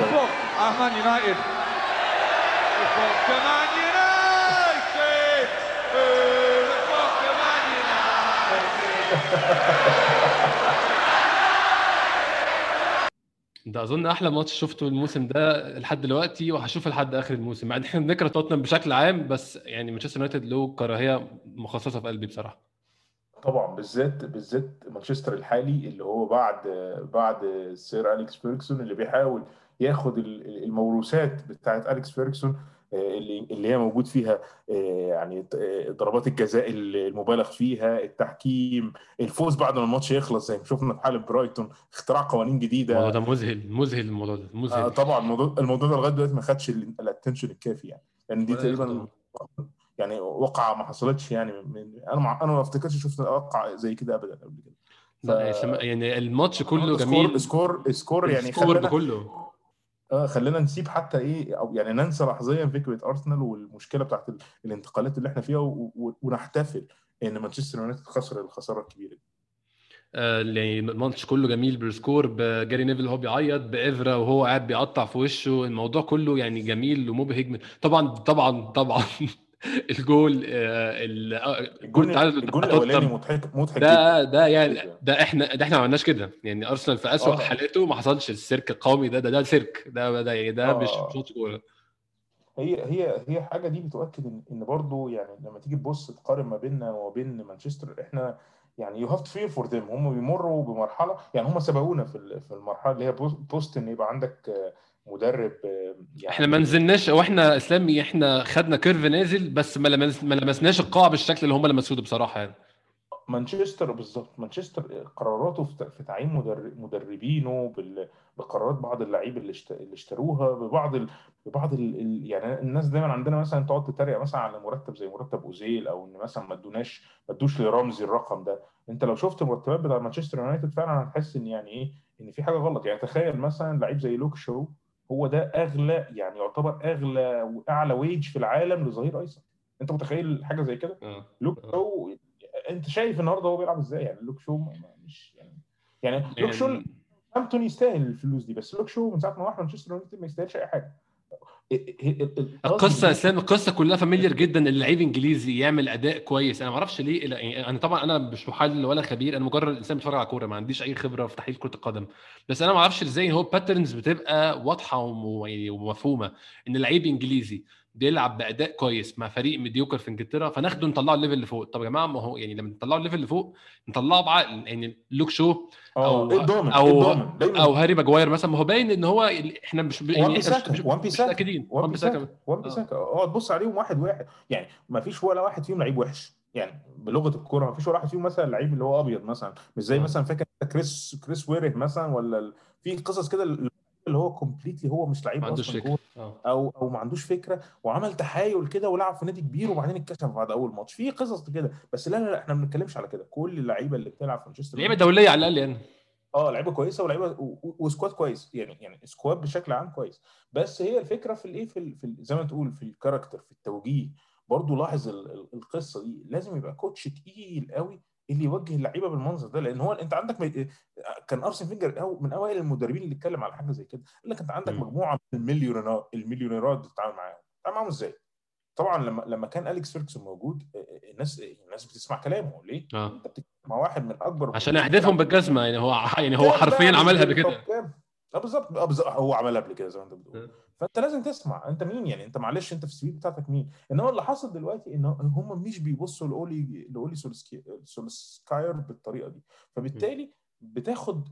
have thought? Ah, Man United. Who would have thought? Come Man United! Who would have thought? Come Man ده أظن أحلى ماتش شفته الموسم ده لحد دلوقتي وهشوفه لحد آخر الموسم مع إن إحنا بنكره توتنهام بشكل عام بس يعني مانشستر يونايتد له كراهية مخصصة في قلبي بصراحة طبعا بالذات بالذات مانشستر الحالي اللي هو بعد بعد سير أليكس فيرجسون اللي بيحاول ياخد ال- الموروثات بتاعت أليكس فيرجسون آه، اللي اللي هي موجود فيها آه، يعني آه، ضربات الجزاء المبالغ فيها التحكيم الفوز بعد ما الماتش يخلص زي ما شفنا في حالة برايتون اختراع قوانين الموضوع جديده ده مذهل مذهل الموضوع ده آه، مذهل طبعا الموضوع الموضوع ده لغاية دلوقتي ما خدش ال attention الكافي يعني. لأن دي ولا تقريبا. يعني وقعة ما حصلتش يعني من أنا مع أنا ما أفتكرش شفت وقعه زي كده ابدا قبل كده. يسم- يعني الماتش كله جميل. score score يعني خلينا كله آه خلينا نسيب حتى إيه أو يعني ننسى لحظيا فكرة أرسنال والمشكلة بتاعت ال- الانتقالات اللي إحنا فيها و- و- ونحتفل إن مانشستر يونايتد خسر الخسارة الكبيرة دي. آه، يعني الماتش كله جميل بال score بجاري نيفل وهو بيعيط بإفرا وهو قاعد بيقطع في وشه الموضوع كله يعني جميل ومبهج من- طبعا طبعا طبعا. الجول آه، آه، الجول الجول الأولاني مضحك مضحك ده ده يعني ده إحنا ده إحنا ما عملناش كده. يعني أرسنال في اسوء آه. حالاته ما حصلش السيرك القومي ده ده ده سيرك. ده ده يعني ده. مش ماتش كورة. هي هي هي حاجة دي بتؤكد إن إن برضه يعني لما تيجي تبص تقارن ما بيننا وبين مانشستر إحنا يعني you have to fair for them هم بيمروا بمرحلة يعني هم سبقونا في في المرحلة اللي هي post- ان يبقى عندك مدرب يعني إحنا ما نزلناش أو إحنا اسلامي إحنا خدنا curve نازل بس ما لمس ما لمسناش القاع بالشكل اللي هم لمسوه بصراحة يعني. مانشستر بالظبط مانشستر قراراته في تعيين مدر- مدربينه بقرارات بعض اللعيبة اللي اشت- اللي اشتروها ببعض ال... ببعض ال... ال- يعني الناس دايما عندنا مثلا تقعد تتريق مثلا على مرتب زي مرتب أوزيل أو إن مثلا ما ادوناش ما ادوش لرمزي الرقم ده. أنت لو شفت المرتبات بتاع مانشستر يونايتد فعلا هتحس إن يعني إيه إن في حاجة غلط. يعني تخيل مثلا لعيب زي لوك شو هو ده أغلى يعني يعتبر أغلى وأعلى ويج في العالم لظهير أيسر. أنت متخيل حاجة زي كده؟ لوك شو أنت شايف النهارده هو بيلعب إزاي؟ يعني لوك شو مش يعني يعني لوك شو ساوثهامبتون يستاهل الفلوس دي بس لوك شو من ساعة ما راح مانشستر يونايتد ما يستاهلش أي حاجة. القصة إسلام القصة كلها familiar جدا ان اللعيب إنجليزي يعمل أداء كويس. أنا ما أعرفش ليه يعني أنا طبعا أنا مش محلل ولا خبير أنا مجرد إنسان بيتفرج على كورة ما عنديش أي خبرة في تحليل كرة القدم. بس أنا ما أعرفش إزاي هو patterns بتبقى واضحة يعني ومفهومة إن لعيب إنجليزي بيلعب بأداء كويس مع فريق mediocre في إنجلترا فناخده نطلعه ال level اللي فوق. طب يا جماعة ما هو يعني لما نطلعه ال level اللي فوق نطلعه بعقل يعني لوك شو؟ آه أو الضامن إيه أو الضامن دايما أو هاري ماجواير مثلا. ما هو باين إن هو إحنا مش وان يعني بيساكا وان بيساكا وان بيساكا وان بيساكا اقعد بص عليهم واحد واحد. يعني ما فيش ولا واحد فيهم لعيب وحش. يعني بلغة الكورة ما فيش ولا واحد فيهم مثلا لعيب اللي هو أبيض مثلا. مش زي آه. مثلا فاكر كريس كريس ويره مثلا؟ ولا في قصص كده اللي هو كومبليتلي هو مش لعيب أصلا آه أو أو ما عندوش فكرة. وعمل تحايل كده ولعب في نادي كبير وبعدين اتكشف بعد أول ماتش. في قصص كده. بس لا لا لا إحنا ما بنتكلمش على كده. كل اللعيبة اللي بتلعب في مانشستر لعيبة دولية على الأقل يعني. آه لعيبة كويسة ولعيبة و squad كويس. يعني يعني squad بشكل عام كويس. بس هي الفكرة في الإيه؟ في, في زي ما تقول في ال character في التوجيه. برضو لاحظ ال- ال- القصة دي. لازم يبقى coach تقيل قوي اللي يوجه اللعيبة بالمنظر ده؟ لأن هو أنت عندك م- كان أرسن فينجر أو من أوائل المدربين اللي اتكلم على حاجة زي كده قال لك أنت عندك. مجموعة من المليونيرات المليونيرات بتتعامل معاهم. بتتعامل معاهم إزاي؟ طبعا لما لما كان أليكس فيرجسون موجود الناس الناس بتسمع كلامه. ليه؟ آه. أنت بتتكلم مع واحد من أكبر عشان يحدفهم بالجزمة يعني هو يعني هو حرفيا عملها قبل كده آه بالظبط آه بالظبط هو عملها قبل كده زي ما انت. بتقول. فانت لازم تسمع. انت مين يعني؟ انت معلش انت في ال CV بتاعتك مين؟ انما اللي حصل دلوقتي إن هم مش بيبصوا لأولي لأولي سولسكاير بالطريقة دي. فبالتالي بتاخد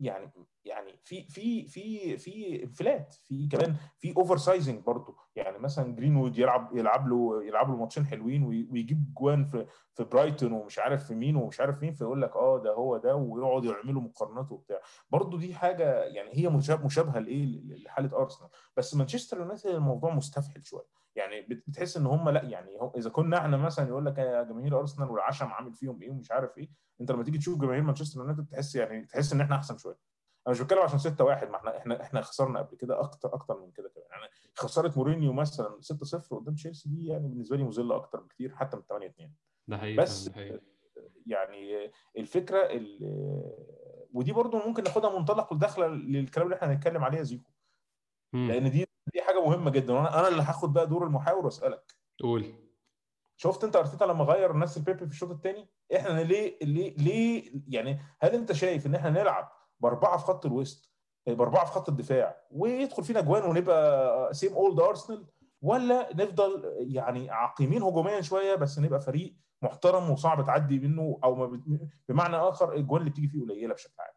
يعني يعني في في في في انفلات في كمان في over sizing برضه يعني مثلا جرينوود يلعب يلعب له يلعب له ماتشين حلوين وي- ويجيب جوان في في برايتون ومش عارف في مين ومش عارف مين فيقول لك آه ده هو ده ويقعدوا يعملوا مقارنات وبتاع. برضه دي حاجة يعني هي مشاب- مشابهة لإيه؟ لحالة ارسنال بس مانشستر يونايتد الموضوع مستفحل شوية. يعني بت- بتحس إن هم لأ يعني إذا كنا إحنا مثلا يقول لك يا جماهير أرسنال والعشم عامل فيهم إيه ومش عارف إيه أنت لما تيجي تشوف جماهير مانشستر يونايتد تحس يعني تحس إن إحنا أحسن شوية أنا مش بتكلم عشان 6 1 ما إحنا إحنا إحنا خسرنا قبل كده أكتر أكتر من كده كمان يعني خساره مورينيو مثلا 6 0 قدام تشيلسي دي يعني بالنسبة لي مذلة أكتر بكتير حتى من 8 2 ده حقيقي بس ده حقيقي. يعني الفكرة ال- ودي برضو ممكن ناخدها منطلق وداخلة للكلام اللي إحنا هنتكلم عليه يا زيكو. لأن دي مهمة جدا. وأنا أنا اللي هاخد بقى دور المحاور وأسألك. قول. شفت أنت أرتيتا لما غير الناس ال baby في الشوط الثاني إحنا ليه ليه ليه يعني هل أنت شايف إن إحنا نلعب بأربعة في خط الوسط بأربعة في خط الدفاع ويدخل فينا جوان ونبقى same old Arsenal ولا نفضل يعني عقيمين هجوميا شوية بس نبقى فريق محترم وصعب تعدي منه أو بمعنى آخر الجوان اللي بتيجي فيه قليلة بشكل عام؟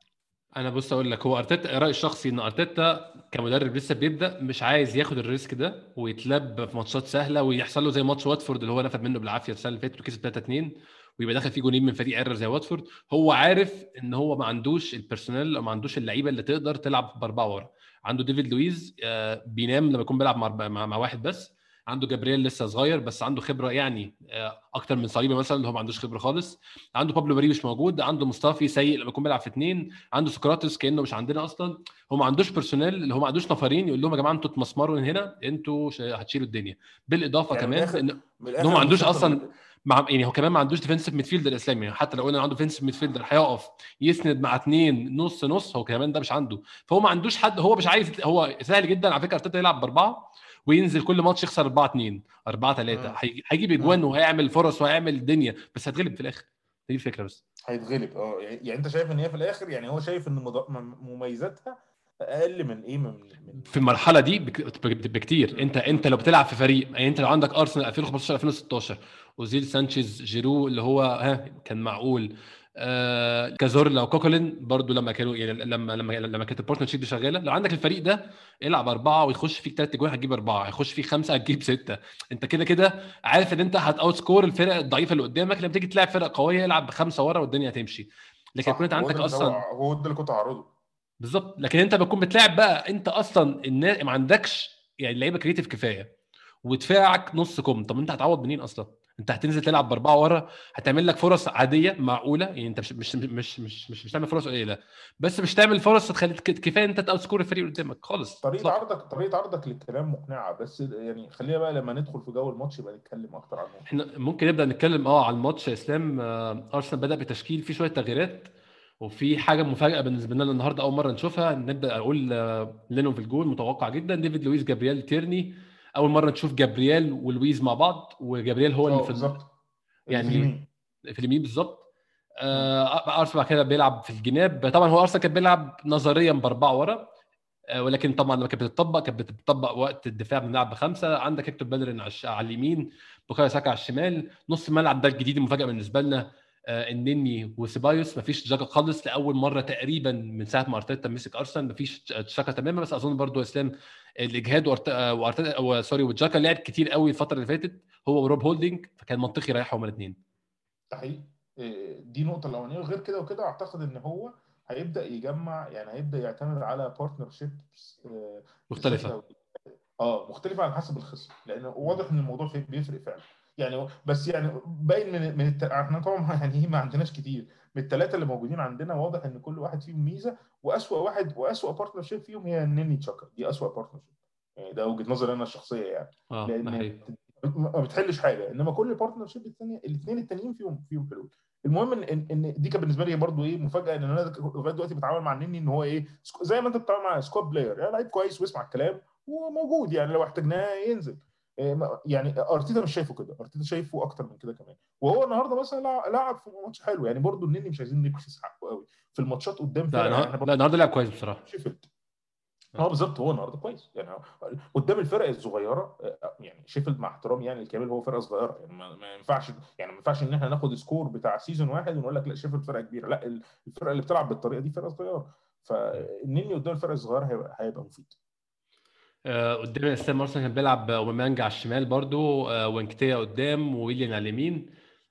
أنا بص أقول لك هو أرتيتا رأيي الشخصي إن أرتيتا كمدرب لسه بيبدأ مش عايز ياخد ال risk ده ويتقلب في ماتشات سهلة ويحصل له زي ماتش واتفورد اللي هو نفد منه بالعافية السنة اللي فاتت وكسب 3 2 ويبقى داخل فيه جونين من فريق عرة زي واتفورد. هو عارف إن هو ما عندوش ال personnel أو ما عندوش اللعيبة اللي تقدر تلعب بأربعة ورا. عنده ديفيد لويز آه، بينام لما يكون بيلعب مع واحد بس. عنده جابرييل لسه صغير بس عنده خبرة يعني آه، أكتر من صليبة مثلا اللي هو ما عندوش خبرة خالص. عنده بابلو ماري مش موجود عنده مصطفي سيء لما يكون بيلعب في اثنين عنده سقراطس كأنه مش عندنا أصلا. هو ما عندوش personnel اللي هو ما عندوش نفرين يقول لهم يا جماعة أنتوا تمسمروا من هنا أنتوا هتشيلوا الدنيا. بالإضافة يعني كمان إن هو ما عندوش أصلاً مع يعني هو كمان ما عندوش defensive midfielder إسلام. يعني حتى لو قلنا عنده defensive midfielder هيقف يسند مع اثنين نص نص هو كمان ده مش عنده. فهو ما عندوش حد هو مش عايز هو سهل جدا على فكرة أرتيتا يلعب بأربعة وينزل كل ماتش يخسر 4 2 4 3 مم. هيجيب اجوان وهيعمل فرص وهيعمل دنيا بس هتغلب في الآخر. دي الفكرة بس. هيتغلب. آه يعني يعني أنت شايف إن هي في الآخر يعني هو شايف إن مميزاتها أقل من إيه من من في المرحلة دي بك- بك- بكتير. انت أنت لو بتلعب في فريق يعني أنت لو عندك أرسنال 2015 2016 أوزيل سانشيز جيرو اللي هو ها كان معقول. آه كازورلا وكوكلين برضو لما كانوا يعني لما لما لما كانت ال partnership دي شغالة. لو عندك الفريق ده العب أربعة ويخش فيك ثلاث جوان هتجيب أربعة هيخش فيك خمسة هتجيب ستة. أنت كده كده عارف إن أنت هت outscore الفرق الضعيفة اللي قدامك. لما تيجي تلعب فرق قوية العب بخمسه ورا والدنيا هتمشي. لكن هو عندك أصلا هو- ده اللي كنت هعرضه. بالظبط. لكن أنت بتكون بتلاعب بقى أنت أصلا الناس ما عندكش يعني لعيبة creative كفاية. ودفاعك نص كم. طب أنت هتعوض منين أصلا؟ انت هتنزل تلعب باربعة ورا هتعمل لك فرص عادية معقولة يعني انت مش مش مش مش مش, مش تعمل فرص قليله بس مش تعمل فرص تخليك كفاية انت ت outscore الفريق قدامك خالص طريقة إطلاقاً. عرضك طريقة عرضك للكلام مقنعة بس يعني خلينا بقى لما ندخل في جو الماتش يبقى نتكلم أكتر عنه إحنا ممكن نبدأ نتكلم آه على الماتش يا اسلام آه، أرسنال بدأ بتشكيل فيه شوية تغييرات وفي حاجة مفاجأة بالنسبة لنا النهارده أول مرة نشوفها نبدأ أقول آه، لينو في الجول متوقع جدا ديفيد لويز جابرييل تيرني أول مرة نشوف جابرييل ولويس مع بعض وجابرييل هو اللي آه في ال- بالظبط. يعني- في اليمين. بالظبط. آه، أرسنال بعد كده بيلعب في الجناب. طبعا هو أرسنال كان بيلعب نظريا بأربعة ورا آه، ولكن طبعا لما كانت بتطبق كانت بتطبق وقت الدفاع بنلعب بخمسه عندك هيكتور بيلرين على اليمين بوكايو ساكا على الشمال. نص الملعب ده الجديد المفاجأة بالنسبة لنا. آه، النني وسيبايوس. مفيش تشاكا خالص لأول مرة تقريبا من ساعة ما أرتيتا مسك أرسنال. مفيش تشاكا تماما بس أظن برضو اسلام الإجهاد آه، وأرتيتا sorry وتشاكا لعب كتير قوي الفترة اللي فاتت. هو وروب هولدنج فكان منطقي يريحهم هما الاثنين ده حقيقي. إيه، دي نقطة الأولانية. وغير كده وكده أعتقد إن هو هيبدأ يجمع يعني هيبدأ يعتمد على partnerships مختلفة. آه مختلفة على حسب الخصم. لأن واضح إن الموضوع بيفرق فعلا. يعني بس يعني باين من من الت... إحنا طبعا يعني ما عندناش كتير. من الثلاثة اللي موجودين عندنا واضح إن كل واحد فيهم ميزة وأسوأ واحد وأسوأ partnership فيهم هي نني تشاكا. دي أسوأ partnership يعني ده وجهة نظري أنا الشخصية يعني. آه ده لأن ما بتحلش حاجة. إنما كل partnership الثانية الاثنين التانيين فيهم فيهم حلول. المهم إن إن دي كانت بالنسبة لي برضو إيه مفاجأة ان أنا لغاية دلوقتي بتعامل مع النني إن هو إيه زي ما أنت بتتعامل مع squad player يعني لعيب كويس ويسمع الكلام وموجود. يعني لو احتاجناه ينزل. يعني أرتيتا مش شايفه كده أرتيتا شايفه أكتر من كده كمان. وهو النهارده مثلا لع- لعب في ماتش حلو يعني برضو النني مش عايزين نبخس حقه قوي. في الماتشات قدام لا فرق يعني لا النهارده لعب كويس بصراحة. شيفيلد. آه بالظبط هو النهارده كويس. يعني قدام الفرق الصغيرة آه، يعني شيفيلد مع احترامي يعني الكامل هو فرقة صغيرة. يعني ما, ينفعش يعني ما ينفعش إن إحنا ناخد score بتاع season واحد ونقول لك لا شيفيلد فرقة كبيرة. لا ال- الفرقة اللي بتلعب بالطريقة دي فرقة صغيرة. فالنني قدام الفرق الصغيرة هيبقى مفيد. آه، قدام اسلام ارسنال كان بيلعب أوباميانج على الشمال برضو آه، وانكتيا قدام وويليان على اليمين.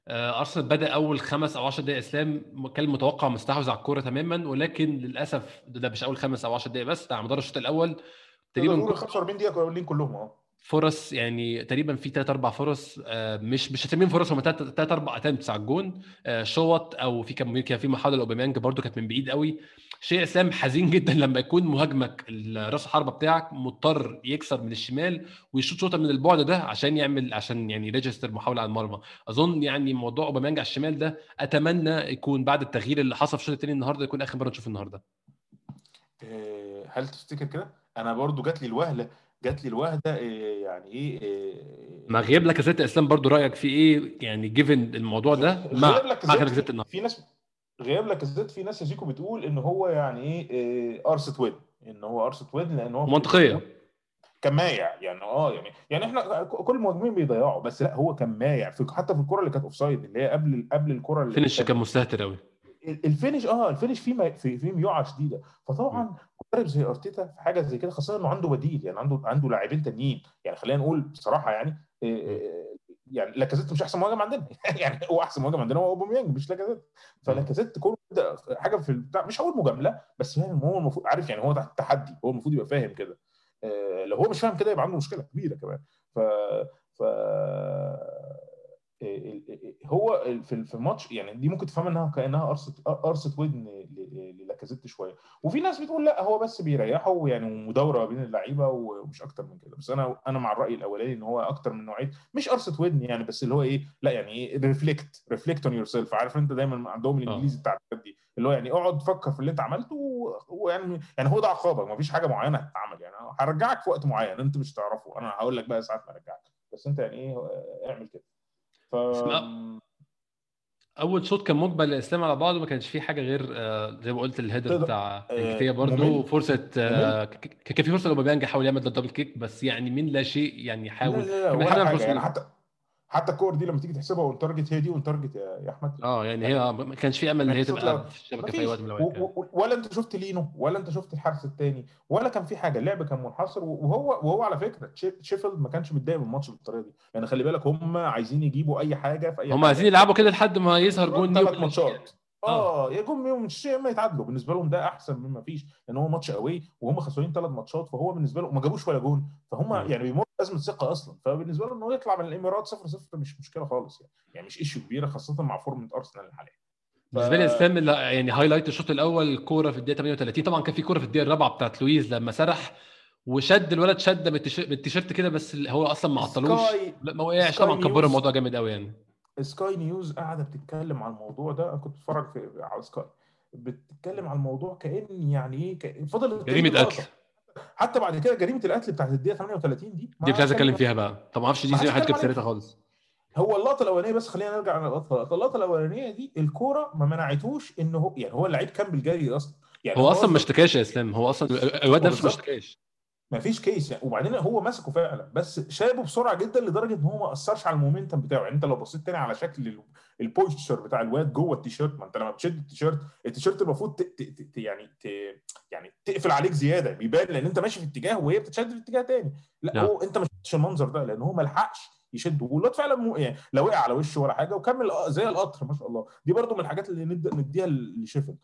آه، أرسنال بدأ أول خمس أو 10 دقائق إسلام كان متوقع مستحوذ على الكورة تماما ولكن للأسف ده مش أول خمس أو 10 دقائق بس ده على مدار الشوط الأول. تقريبا تقريبا 45 دقيقة اولين كلهم آه. فرص يعني تقريبا في ثلاث أربع فرص آه، مش مش هتسميهم فرص هم ثلاث أربع اتمتس على الجون. آه، شوط أو في كان في محاولة لأوباميانج برضو كانت من بعيد قوي. شيء أسلام حزين جدا لما يكون مهاجمك راس الحربة بتاعك مضطر يكسر من الشمال ويشوط شوطة من البعد ده عشان يعمل عشان يعني register محاولة على المرمى. أظن يعني موضوع أوباميانج على الشمال ده أتمنى يكون بعد التغيير اللي حصل في الشوط الثاني النهارده يكون آخر مرة نشوفه النهارده. آه، هل تفتكر كده؟ أنا برضو جات لي الوهلة جات لي الوهلة دي آه، يعني إيه آه، مع غياب لاكازيت أسلام برضو رأيك في إيه؟ يعني given الموضوع ده مع غياب لاكازيت في ناس غياب لاكازيت في ناس يا شيكو بتقول إن هو يعني إيه آه، arrested إن هو ارست ويد لأن هو منطقية. كان مايع يعني آه يعني يعني إحنا كل المهاجمين بيضيعوا بس لأ هو كان مايع في حتى في الكرة اللي كانت اوف سايد اللي هي قبل قبل الكرة اللي فينش كان مستهتر قوي الفينش آه الفينش فيه ما- في فيه ميوعة شديدة. فطبعا مدرب زي أرتيتا في حاجة زي كده خاصة إنه عنده بديل يعني عنده عنده لاعبين تانيين. يعني خلينا نقول بصراحة يعني إيه، إيه، يعني لاكازيت مش أحسن مهاجم عندنا. يعني هو أحسن مهاجم عندنا هو أوباميانج مش لاكازيت فلاكازيت كل حاجة في البتاع مش هقول مجاملة بس فاهم هو المفروض عارف يعني هو تحت تحدي هو المفروض يبقى فاهم كده. آه، لو هو مش فاهم كده يبقى عنده مشكلة كبيرة كمان. ف ف هو في في الماتش يعني دي ممكن تفهم إنها كانها قرصه قرصه ودن للاكازيت شوية. وفي ناس بتقول لأ هو بس بيريحه يعني مداوره ما بين اللعيبة ومش أكتر من كده. بس أنا أنا مع الرأي الأولاني إن هو أكتر من نوعية مش قرصه ودن يعني بس اللي هو إيه لأ يعني إيه reflect reflect on yourself عارف أنت دايما عندهم الإنجليزي بتاع دي اللي هو يعني اقعد فكر في اللي أنت عملته ويعني يعني هو ده عقابك ما فيش حاجة معينة هتتعمل يعني. هرجعك في وقت معين أنت مش تعرفه. أنا هقول لك بقى ساعات ما أرجعك. بس أنت يعني إيه اعمل كده. ف أول شوط كان مقبل الاسلام على بعضه ما كانش فيه حاجة غير آه، زي ما قلت الهيدر بتاع آه، انكتيا برضه ممل. فرصة آه، كان في فرصة لأوباميانج يحاول يعمل دبل كيك بس يعني من لا شيء يعني لا يحاول لا لا ولا فرصة يعني. حتى حتى الكور دي لما تيجي تحسبها on target هي دي on target يا أحمد آه يعني هي ما كانش في أمل إن هي تبقى. في الشبكة في أي وقت من الأوقات يعني. ولا أنت شفت لينو ولا أنت شفت الحارس الثاني ولا كان في حاجة اللعب كان منحصر وهو وهو على فكرة شيفيلد ما كانش متضايق من الماتش بالطريقة دي يعني خلي بالك هم عايزين يجيبوا أي حاجة في أي هم. عايزين يلعبوا كده لحد ما يظهر جون ثلاث ماتشات آه. آه يا جون يوم مش إما يتعادلوا بالنسبة لهم ده أحسن مما فيش لأن هو ماتش قوي وهم خسرانين ثلاث ماتشات فهو بالنسبة له ما جابوش ولا جون فهم مم. يعني بيمر ازمه ثقه أصلا. فبالنسبة له انه يطلع من الإمارات 0 0 مش مشكلة خالص يعني. يعني مش issue كبيرة خاصة مع فورمة أرسنال الحاليه بالنسبة لي اسلام يعني highlight الشوط الأول الكوره في الدقيقة 38 طبعا كان في كورة في الدقيقة الرابعة بتاعت لويز لما سرح وشد الولد شده بالتيشيرت كده بس هو أصلا ما عطلوش. سكاي ما وقعش. طبعا cover نيوز. الموضوع جامد قوي يعني. سكاي نيوز قاعدة بتتكلم على الموضوع ده. أنا كنت بتفرج في على سكاي بتتكلم على الموضوع كأن يعني إيه كأن فضل جريمه قتل حتى بعد كده جريمة القتل بتاعت الدقيقة 38 دي دي مش عايز أتكلم فيها بقى. طب ما أعرفش دي زي حدش حد جاب اتكلم سيرتها خالص. هو اللقطة الأولانية بس خلينا نرجع على اللقطة الأولانية دي الكورة ما منعتوش إن هو يعني هو اللعيب كان بالجري أصلا. يعني هو أصلا ما اشتكاش يا إسلام. هو أصلا الواد نفسه ما. اشتكاش. ما فيش case يعني. وبعدين هو مسكه فعلا بس شابه بسرعة جدا لدرجة إن هو ما أثرش على ال momentum بتاعه. يعني أنت لو بصيت تاني على شكل ال- posture بتاع الواد جوه التيشيرت ما أنت لما بتشد التيشيرت التيشيرت المفروض ت... ت... ت... يعني ت... يعني تقفل عليك زيادة بيبان لأن أنت ماشي في اتجاه وهي بتتشد في اتجاه تاني. لا نعم. هو أنت ما شفتش المنظر ده لأن هو ما لحقش يشد والواد فعلا مو يعني لا وقع على وشه ولا حاجة وكمل آه زي القطر ما شاء الله. دي برضو من الحاجات اللي ندي نديها لشيفيلد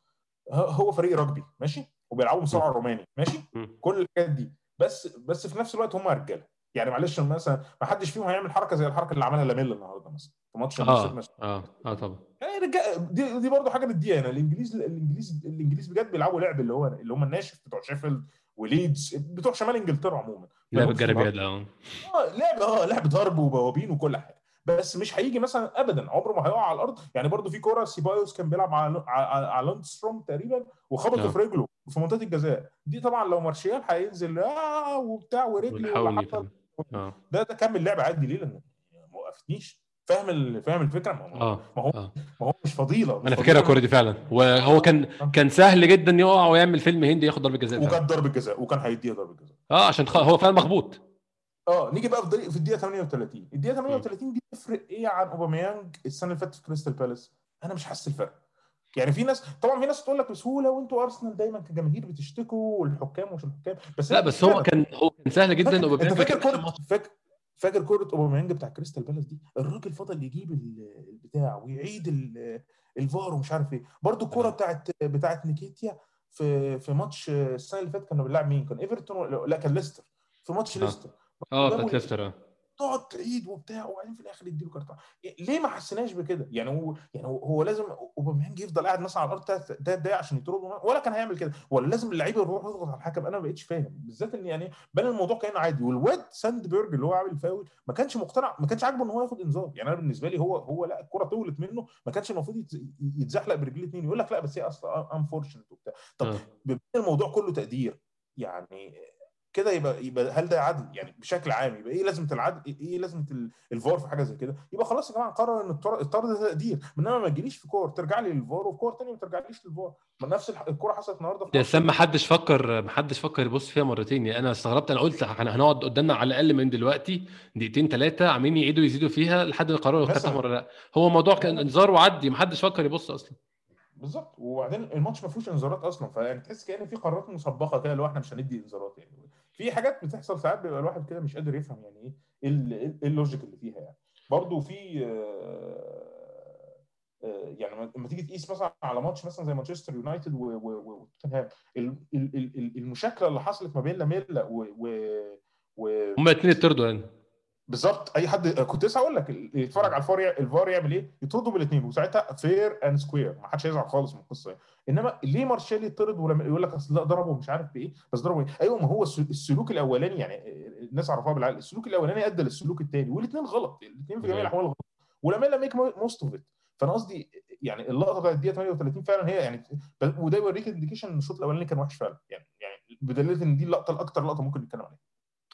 هو- فريق رجبي ماشي؟ وبيلعبوا مصارعة روماني ماشي. كل الحاجات دي. بس بس في نفس الوقت هم رجالة. يعني معلش مثلا ما حدش فيهم هيعمل حركة زي الحركة اللي عملها لاميلا النهارده مثلا في ماتش آه النصر آه آه طبعا. يعني دي, دي برضه حاجة نديها هنا. الإنجليز الإنجليز الإنجليز بجد بيلعبوا لعب اللي هو اللي هم الناشف بتوع شيفيلد وليدز بتوع شمال إنجلترا عموما. لعب الضرب. آه. آه لعب آه لعب ضرب وبوابين وكل حاجة. بس مش هيجي مثلا ابدا عمره ما هيقع على الأرض. يعني برضه في كورة سيبايوس كان بيلعب على على, على لاندستروم تقريبا وخبطه آه. في رجله في منطقة الجزاء. دي طبعا لو مارشيال هينزل آه وبتاع حصل آه. ده ده كمل لعب عادي ليه؟ لأنه ما وقفتنيش. فاهم ال- فاهم الفكرة؟ ما هو آه. ما هو آه. ما هو مش فضيلة مش أنا. فاكرها الكوره دي فعلا. وهو كان آه. كان سهل جدا يقع ويعمل فيلم هندي ياخد ضربة جزاء. وكان ضربة جزاء وكان هيديها ضربة جزاء. آه عشان خ... هو فعلا مخبوط. آه نيجي بقى في الدقيقه في الدقيقة 38 الدقيقة 38 دي تفرق إيه عن أوباميانج السنة اللي فاتت في كريستال بالاس؟ أنا مش حاسس الفرق. يعني في ناس طبعا في ناس تقول لك بسهولة وأنتوا أرسنال دايما كجماهير بتشتكوا والحكام ومش الحكام. بس لا بس هو. كان هو كان سهل جدا وبيبقى فاكر كوره فاكر فاكر كورة أوباميانج بتاع كريستال بالاس دي؟ الراجل فضل يجيب ال- البتاع ويعيد ال- الفار ومش عارف إيه. برضو الكورة آه. بتاعت بتاعت نيكيتيا في في ماتش السنة اللي فاتت كانوا بنلعب مين؟ كان إيفرتون لا كان ليستر. في ماتش آه. ليستر. آه بتاعت ليستر آه. تقعد تعيد وبتاع وبعدين في الآخر يديله كارت ليه ما حسيناش بكده؟ يعني هو يعني هو, هو لازم أوباميانج يفضل قاعد مثلا على الأرض ثلاث دقايق عشان يطرد ولا كان هيعمل كده. ولا لازم اللعيبه يروح يضغط على الحكم. أنا ما بقتش فاهم. بالذات إن يعني بان الموضوع كان عادي. والواد ساندبرج اللي هو عامل الفاول ما كانش مقتنع ما كانش عاجبه إن هو ياخد إنذار. يعني أنا بالنسبة لي هو هو لا الكرة طولت منه. ما كانش المفروض يت- يتزحلق برجليه اثنين يقول لك لا بس هي أصلا unfortunate وبتاع. طب آه. الموضوع كله تقدير يعني كده يبقى يبقى هل ده عدل؟ يعني بشكل عام يبقى إيه لازمة العدل؟ إيه لازمة ال- الفار في حاجة زي كده؟ يبقى خلاص يا جماعة نقرر إن الطر- الطرد ده تقدير. إنما ما تجيليش في كور ترجع لي للفار وفي كور ثانية ما ترجعليش للفار. ما نفس الكورة حصلت النهارده يا اسلام ما حدش فكر ما حدش فكر يبص فيها مرتين. يعني أنا استغربت أنا قلت هنقعد قدامنا على الأقل من دلوقتي دقيقتين ثلاثة عمالين يعيدوا يزيدوا فيها لحد ما يقرروا. كارت احمر ولا لأ. هو الموضوع كان انذار وعدي ما حدش فكر يبص أصلا. بالظبط. وبعدين الماتش ما فيهوش انذارات أصلا. فيعني تحس كأن في قرارات مسبقة كده اللي هو إحنا مش هندي انذارات يعني. في حاجات بتحصل ساعات بيبقى الواحد كده مش قادر يفهم يعني إيه إيه ال- إيه ال logic اللي فيها يعني. برضه في آه، آه، يعني لما تيجي تقيس مثلا على ماتش مثلا زي مانشستر يونايتد وتوتنهام ال- ال- ال- ال- المشاكلة اللي حصلت ما بين لاميلا و, و, هما الاثنين اتطردوا يعني. بالظبط. أي حد كنت لسه هقول لك يتفرج على الفار الفار يعمل إيه؟ يطردوا بالاثنين وساعتها fair and square ما حدش هيزعل خالص من القصة يعني. إنما ليه مارشيلي يطرد ولما يقول لك أصل لا ضربه مش عارف بإيه؟ بس ضربه إيه؟ أيوه ما هو الس- السلوك الأولاني يعني الناس عرفوها بالعقل. السلوك الأولاني أدى للسلوك الثاني والاثنين غلط. الاثنين في جميع. الأحوال غلط. ولما make most of it فأنا قصدي يعني اللقطة بتاعت الدقيقة 38 فعلا هي يعني وده يوريك indication إن الشوط الأولاني كان وحش فعلا. يعني يعني بدليل إن دي اللقطة الاكثر لقطة ممكن نتكلم عليها.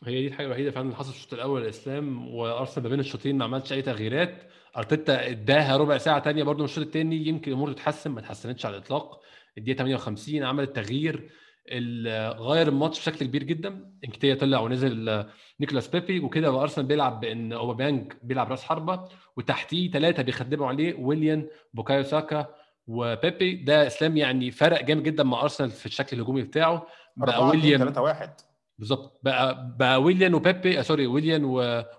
هي دي الحاجة الوحيدة فعلا اللي حصلت في الشوط الأول الإسلام وأرسنال ما بين الشوطين ما عملش أي تغييرات. أرتيتا إداها ربع ساعة تانية برضه من الشوط الثاني يمكن الأمور تتحسن ما اتحسنتش على الإطلاق. الدقيقة 58 عمل التغيير ال- غير الماتش بشكل كبير جدا. نيكيتيا طلع ونزل آه، نيكولاس بيبي وكده بقى أرسنال بيلعب بإن أوباميانج بيلعب رأس حربة وتحتيه ثلاثة بيخدموا عليه ويليان بوكايو ساكا وبيبي. ده إسلام يعني فرق جامد جدا مع أرسنال في الشكل الهجومي بتاعه. بقى 4 2 ويليان 3 1 بالظبط بقى بقى ويليان وبيبي آه sorry ويليان.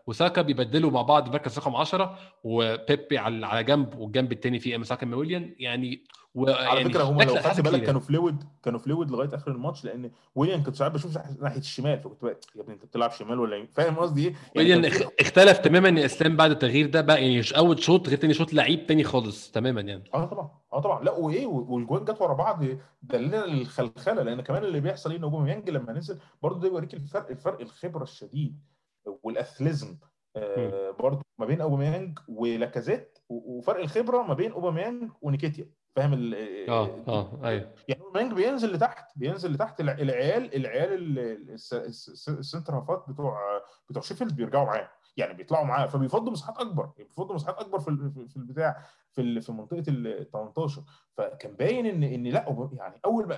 وساكا بيبدلوا مع بعض مركز رقم 10 وبيبي على على جنب والجنب الثاني فيه ساكا ويليان يعني. على يعني فكرة هم لو خدت بالك. كانوا fluid كانوا fluid لغاية آخر الماتش لأن ويليان كنت ساعات بشوف ناحية الشمال فكنت بقى يا ابني أنت بتلعب شمال ولا يمين فاهم قصدي إيه؟ يعني ويليان في- اخ- اختلف تماما يا إسلام بعد التغيير ده بقى يعني أول شوط غير تاني شوط لعيب تاني خالص تماما يعني. آه طبعا آه طبعا. لا وإيه؟ والجوان جت ورا بعض دلنا الخلخلة لأن كمان اللي بيحصل إيه؟ إن اوباميانج لما نزل برضه ده يوريك الفرق الفرق الخبرة الشديد وال athleticism آه برضه ما بين أوباميانج ولاكازيت وفرق الخبرة ما بين أوباميانج ونيكيتيا. فاهم ال- آه آه أيوه. يعني اوباميانج بينزل لتحت بينزل لتحت الع- العيال العيال ال- الس- الس- الس- ال centre هافات بتوع بتوع شيفيلد بيرجعوا معاه. يعني بيطلعوا معاه فبيفضوا مساحات أكبر بيفضوا مساحات أكبر في في- البتاع في في منطقة ال 18 فكان باين إن إن لأ يعني أول ما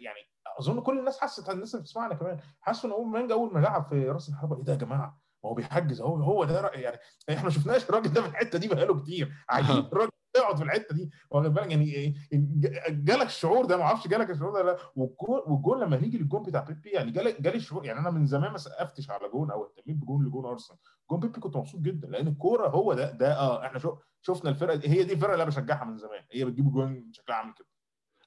يعني أظن كل الناس حست الناس اللي بتسمعنا كمان حسوا إن اوباميانج أول ما لعب في راس الحربة. إيه ده يا جماعة؟ ما هو بيحجز أهو هو ده يعني إحنا ما شفناش الراجل ده في الحتة دي بقاله كتير. عايزين الراجل يقعد في الحتة دي واخد بالك؟ يعني إيه، جالك الشعور ده ما أعرفش جالك الشعور ده لا والجون لما نيجي للجون بتاع بيبي يعني جالي جالي الشعور يعني أنا من زمان ما سقفتش على جون أو اهتميت بجون لجون أرسنال. جون بيبي كنت مبسوط جدا لأن الكوره هو ده ده آه إحنا شفنا الفرقة هي دي الفرقة اللي أنا بشجعها من زمان هي بتجيب جون شكلها عامل كده.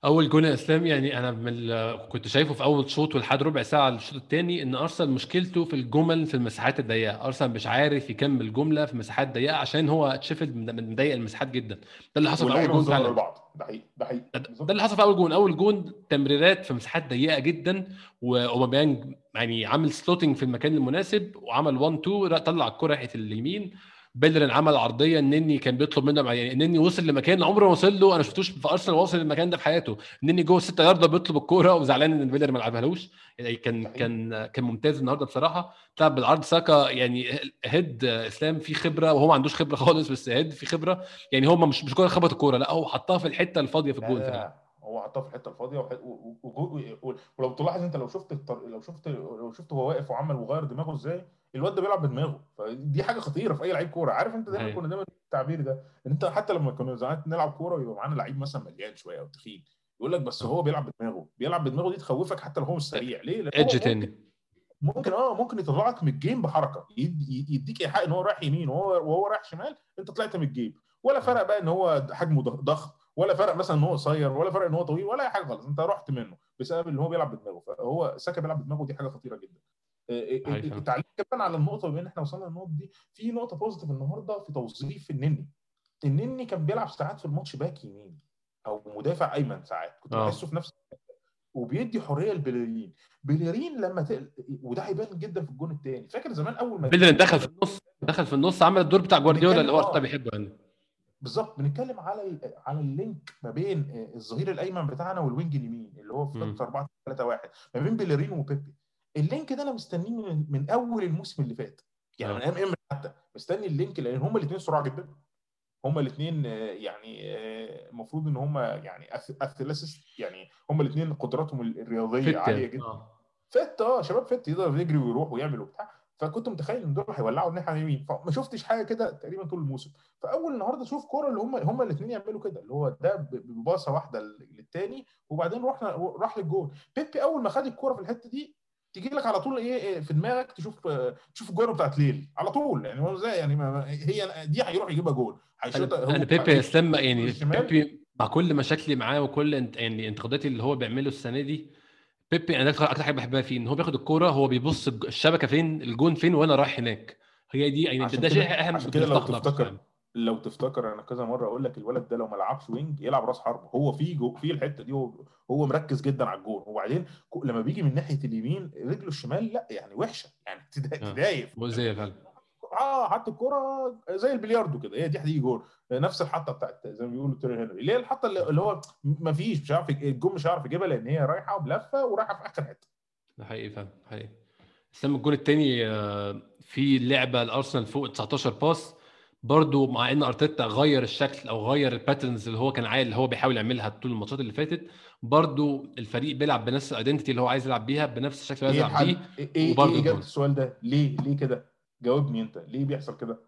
أول جون يا إسلام يعني أنا من كنت شايفه في أول شوط ولحد ربع ساعة الشوط الثاني إن أرسنال مشكلته في الجمل في المساحات الضيقة. أرسنال مش عارف يكمل جملة في مساحات ضيقة عشان هو شيفيلد مضيق المساحات جدا. ده اللي حصل في أول جون فعلا. ده حقيقي ده حقيقي. ده بالظبط. ده اللي حصل في أول جون. أول جون تمريرات في مساحات ضيقة جدا وأوباميانج يعني عامل slotting في المكان المناسب وعمل 1 2 طلع الكرة ناحيه اليمين. بيلرين عمل عرضيه النني كان بيطلب منه يعني النني وصل لمكان عمره ما وصل له أنا ما شفتوش في أرسنال واصل للمكان ده في حياته. النني جوه 6 ياردة بيطلب الكورة وزعلان إن بيلرين ما لعبهالوش. يعني كان. كان كان ممتاز النهارده بصراحة. لعب بالعرض ساكا يعني هدى إسلام فيه خبرة وهو ما عندوش خبرة خالص بس هدى فيه خبرة. يعني هو مش مش كوره خبط الكورة لا هو حطها في الحتة الفاضية في فعلا لا، هو حطها في الحته الفاضيه وح- و- و- و- و- ولو تلاحظ انت لو شفت. لو شفت لو شفت هو واقف وعمل وغير دماغه إزاي الواد ده بيلعب بدماغه. فدي حاجة خطيرة في أي لعيب كورة. عارف انت دايما أيوة. كنا دايما التعبير ده إن انت حتى لما كنا زمان نلعب كورة ويبقى معانا لعيب مثلا مليان شوية أو تخين يقول لك بس هو بيلعب بدماغه. بيلعب بدماغه دي تخوفك حتى لو هو مش سريع. ليه؟ edge ممكن- تاني. ممكن آه ممكن يطلعك من ال game بحركة. يد- يديك إيحاء إن هو رايح يمين وهو وهو رايح شمال أنت طلعت من ال game. ولا فرق بقى إن هو حجمه ضخ- ضخم. ولا فرق مثلا إن هو قصير ولا فرق إن هو طويل ولا أي حاجة خالص. أنت رحت منه بسبب إن هو بيلعب بدماغه. فهو ساكا بيلعب بدماغه دي حاجة خطيرة جدا. حقيقة. التعليق كمان على النقطة بما إن إحنا وصلنا للنقطة دي في نقطة positive النهارده في توظيف النني. النني كان بيلعب ساعات في الماتش باك يمين أو مدافع أيمن ساعات. كنت آه. بحسه في نفس وبيدي حرية لبيليرين. بيليرين لما تقل... وده هيبان جدا في الجون الثاني فاكر زمان أول ما بيلرين دخل في النص دخل في النص عمل الدور بتاع جوارديولا اللي هو ارتيتا بيحبه يعني. بالظبط بنتكلم على على link ما بين آه، الظهير الأيمن بتاعنا وال wing اليمين اللي هو في مم. خطة 4 3 1 ما بين بيليرين وبيبي ال link ده أنا مستنيه من, من أول الموسم اللي فات يعني آه. من أيام أيام حتى مستني ال link لأن هما الاثنين سرعه جدا هما الاثنين يعني آه، المفروض إن هما يعني athletes يعني هما الاثنين قدراتهم الرياضية فت عالية يعني. جدا آه. فت آه شباب فت يقدر يجري ويروح ويعمل وبتاع فكنت متخيل إن دول هيولعوا الناحيه اليمين فما شفتش حاجة كده تقريبا طول الموسم. فأول النهارده أشوف كورة اللي هم هم الاثنين يعملوا كده اللي هو ده بباصة واحدة للتاني وبعدين رحنا راح للجول بيبي أول ما خد الكورة في الحتة دي تيجي لك على طول إيه إيه في دماغك تشوف تشوف الجول بتاعت ليل على طول يعني هو زي يعني هي دي هيروح يجيبها جول أنا بيبي اسلام يعني. بيبي مع كل مشاكلي معاه وكل انت يعني انتقاداتي اللي هو بيعمله السنة دي بيبي أنا أكتر أكتر حاجة بحبها فيه إن هو بياخد الكورة هو بيبص الشبكة فين الجون فين وأنا رايح هناك. هي دي يعني ده شيء إحنا عشان كده لو تفتكر يعني. لو تفتكر أنا كذا مرة أقول لك الولد ده لو ما لعبش wing يلعب راس حرب هو في جو في الحتة دي هو هو مركز جدا على الجون. وبعدين لما بيجي من ناحية اليمين رجله الشمال لأ يعني وحشة يعني تدا- آه. تدايف. مؤذية فعلا. آه حط الكوره زي البلياردو كده هي دي هتيجي جول نفس الحتة بتاعت زي ما بيقولوا تيري هنري اللي هي الحطة اللي هو ما فيش مش عارف الجون مش هيعرف يجيبها لأن هي رايحة وبلفة ورايحة في آخر حتة ده حقيقي فعلا حقيقي اسلام الجون الثاني في لعبة الأرسنال فوق 19 pass برضو مع إن أرتيتا غير الشكل أو غير ال patterns اللي هو كان عايز اللي هو بيحاول يعملها طول الماتشات اللي فاتت برضو الفريق بيلعب بنفس ال identity اللي هو عايز يلعب بيها بنفس الشكل اللي هو عايز يلعب الحل؟ بيه إيه إيه إيه الجون. السؤال ده؟ ليه ليه كده؟ جاوبني انت ليه بيحصل كده؟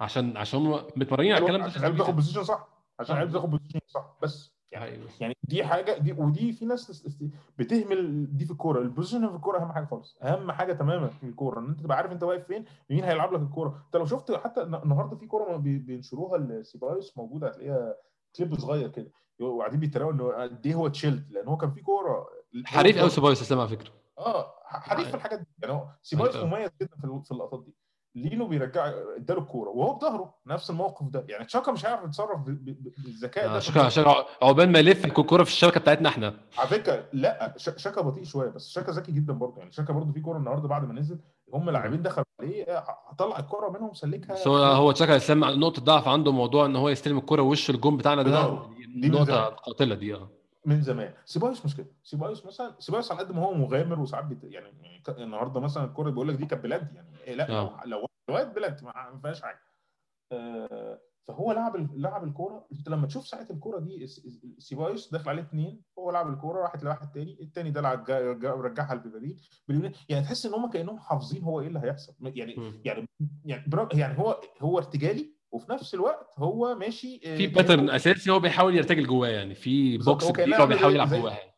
عشان عشان متمرنين على الكلام ده. عشان العيال بتاخد position صح؟ عشان آه. العيال بتاخد position صح بس يعني بس. يعني دي حاجة دي ودي في ناس بتهمل دي في الكورة. ال position في الكورة أهم حاجة خالص أهم حاجة تماما في الكورة إن أنت تبقى عارف أنت واقف فين مين هيلعب لك الكورة. أنت لو شفت حتى الن- النهارده في كورة بي- بينشروها لسيبايوس موجودة هتلاقيها كليب صغير كده وقاعدين بيتريقوا إنه قد إيه هو chilled لأن هو كان في كورة. حريف قوي سيبايوس اسلام على فكرة. آه. حريف في الحاجات دي. يعني هو سيبايوس أوي. مميز جدا في ال- في اللقطات دي. لينو بيرجع اداله الكورة وهو بظهره نفس الموقف ده. يعني تشاكا مش هيعرف يتصرف بالذكاء ده. آه، في عشان عشان عقبال ما يلف الكوره في الشبكة بتاعتنا إحنا. على فكرة لا شاكا بطيء شوية بس شاكا ذكي جدا برضه. يعني شاكا برضه في كورة النهارده بعد ما نزل هم لاعبين دخلوا عليه هطلع الكورة منهم سلكها. بس هو هو تشاكا إسلام نقطة ضعف عنده موضوع إن هو يستلم الكورة وش الجون بتاعنا ده. دي نقطة. قاتلة دي آه. من زمان. سيبايوس مش كده. سيبايوس مثلا سيبايوس على قد ما هو مغامر وساعات بت... يعني يعني النهارده مثلا الكورة بيقول لك دي كانت بلانتي يعني إيه لا آه. لو لو واد بلانتي ما فيهاش حاجة. آه، فهو لعب لعب الكورة. أنت لما تشوف ساعة الكورة دي سيبايوس داخل عليه اثنين هو لعب الكورة راحت لواحد تاني التاني ده لعب رجعها لبيليرين بيليرين- يعني تحس إن هم كأنهم حافظين هو إيه اللي هيحصل. يعني مم. يعني يعني برا- يعني هو هو ارتجالي وفي نفس الوقت هو ماشي آه، في pattern أساسي هو بيحاول يرتجل جواه يعني. في box كبير هو بيحاول زي- يلعب زي- جواه يعني.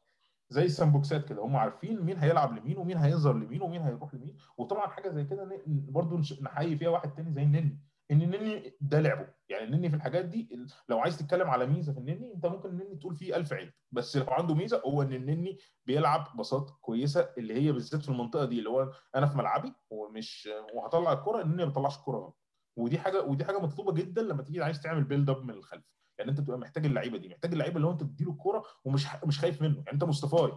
زي ال sandbox ات كده. هم عارفين مين هيلعب لمين ومين هيظهر لمين ومين هيروح لمين. وطبعا حاجة زي كده برضو نحيي فيها واحد تاني زي النني إن النني ده لعبه. يعني النني في الحاجات دي لو عايز تتكلم على ميزة في النني أنت ممكن النني تقول فيه ألف عيب. بس لو عنده ميزة هو إن النني بيلعب باصات كويسة اللي هي بالذات في المنطقة دي اللي هو أنا في ملعبي ومش وهطلع الكرة النني ما بيطلعش الكرة. ودي حاجة ودي حاجة مطلوبة جدا لما تيجي عايز تعمل build up من الخلف. يعني أنت بتبقى محتاج اللعيبة دي محتاج اللعيبة اللي هو أنت تديله الكوره ومش مش خايف منه. يعني أنت مصطفي.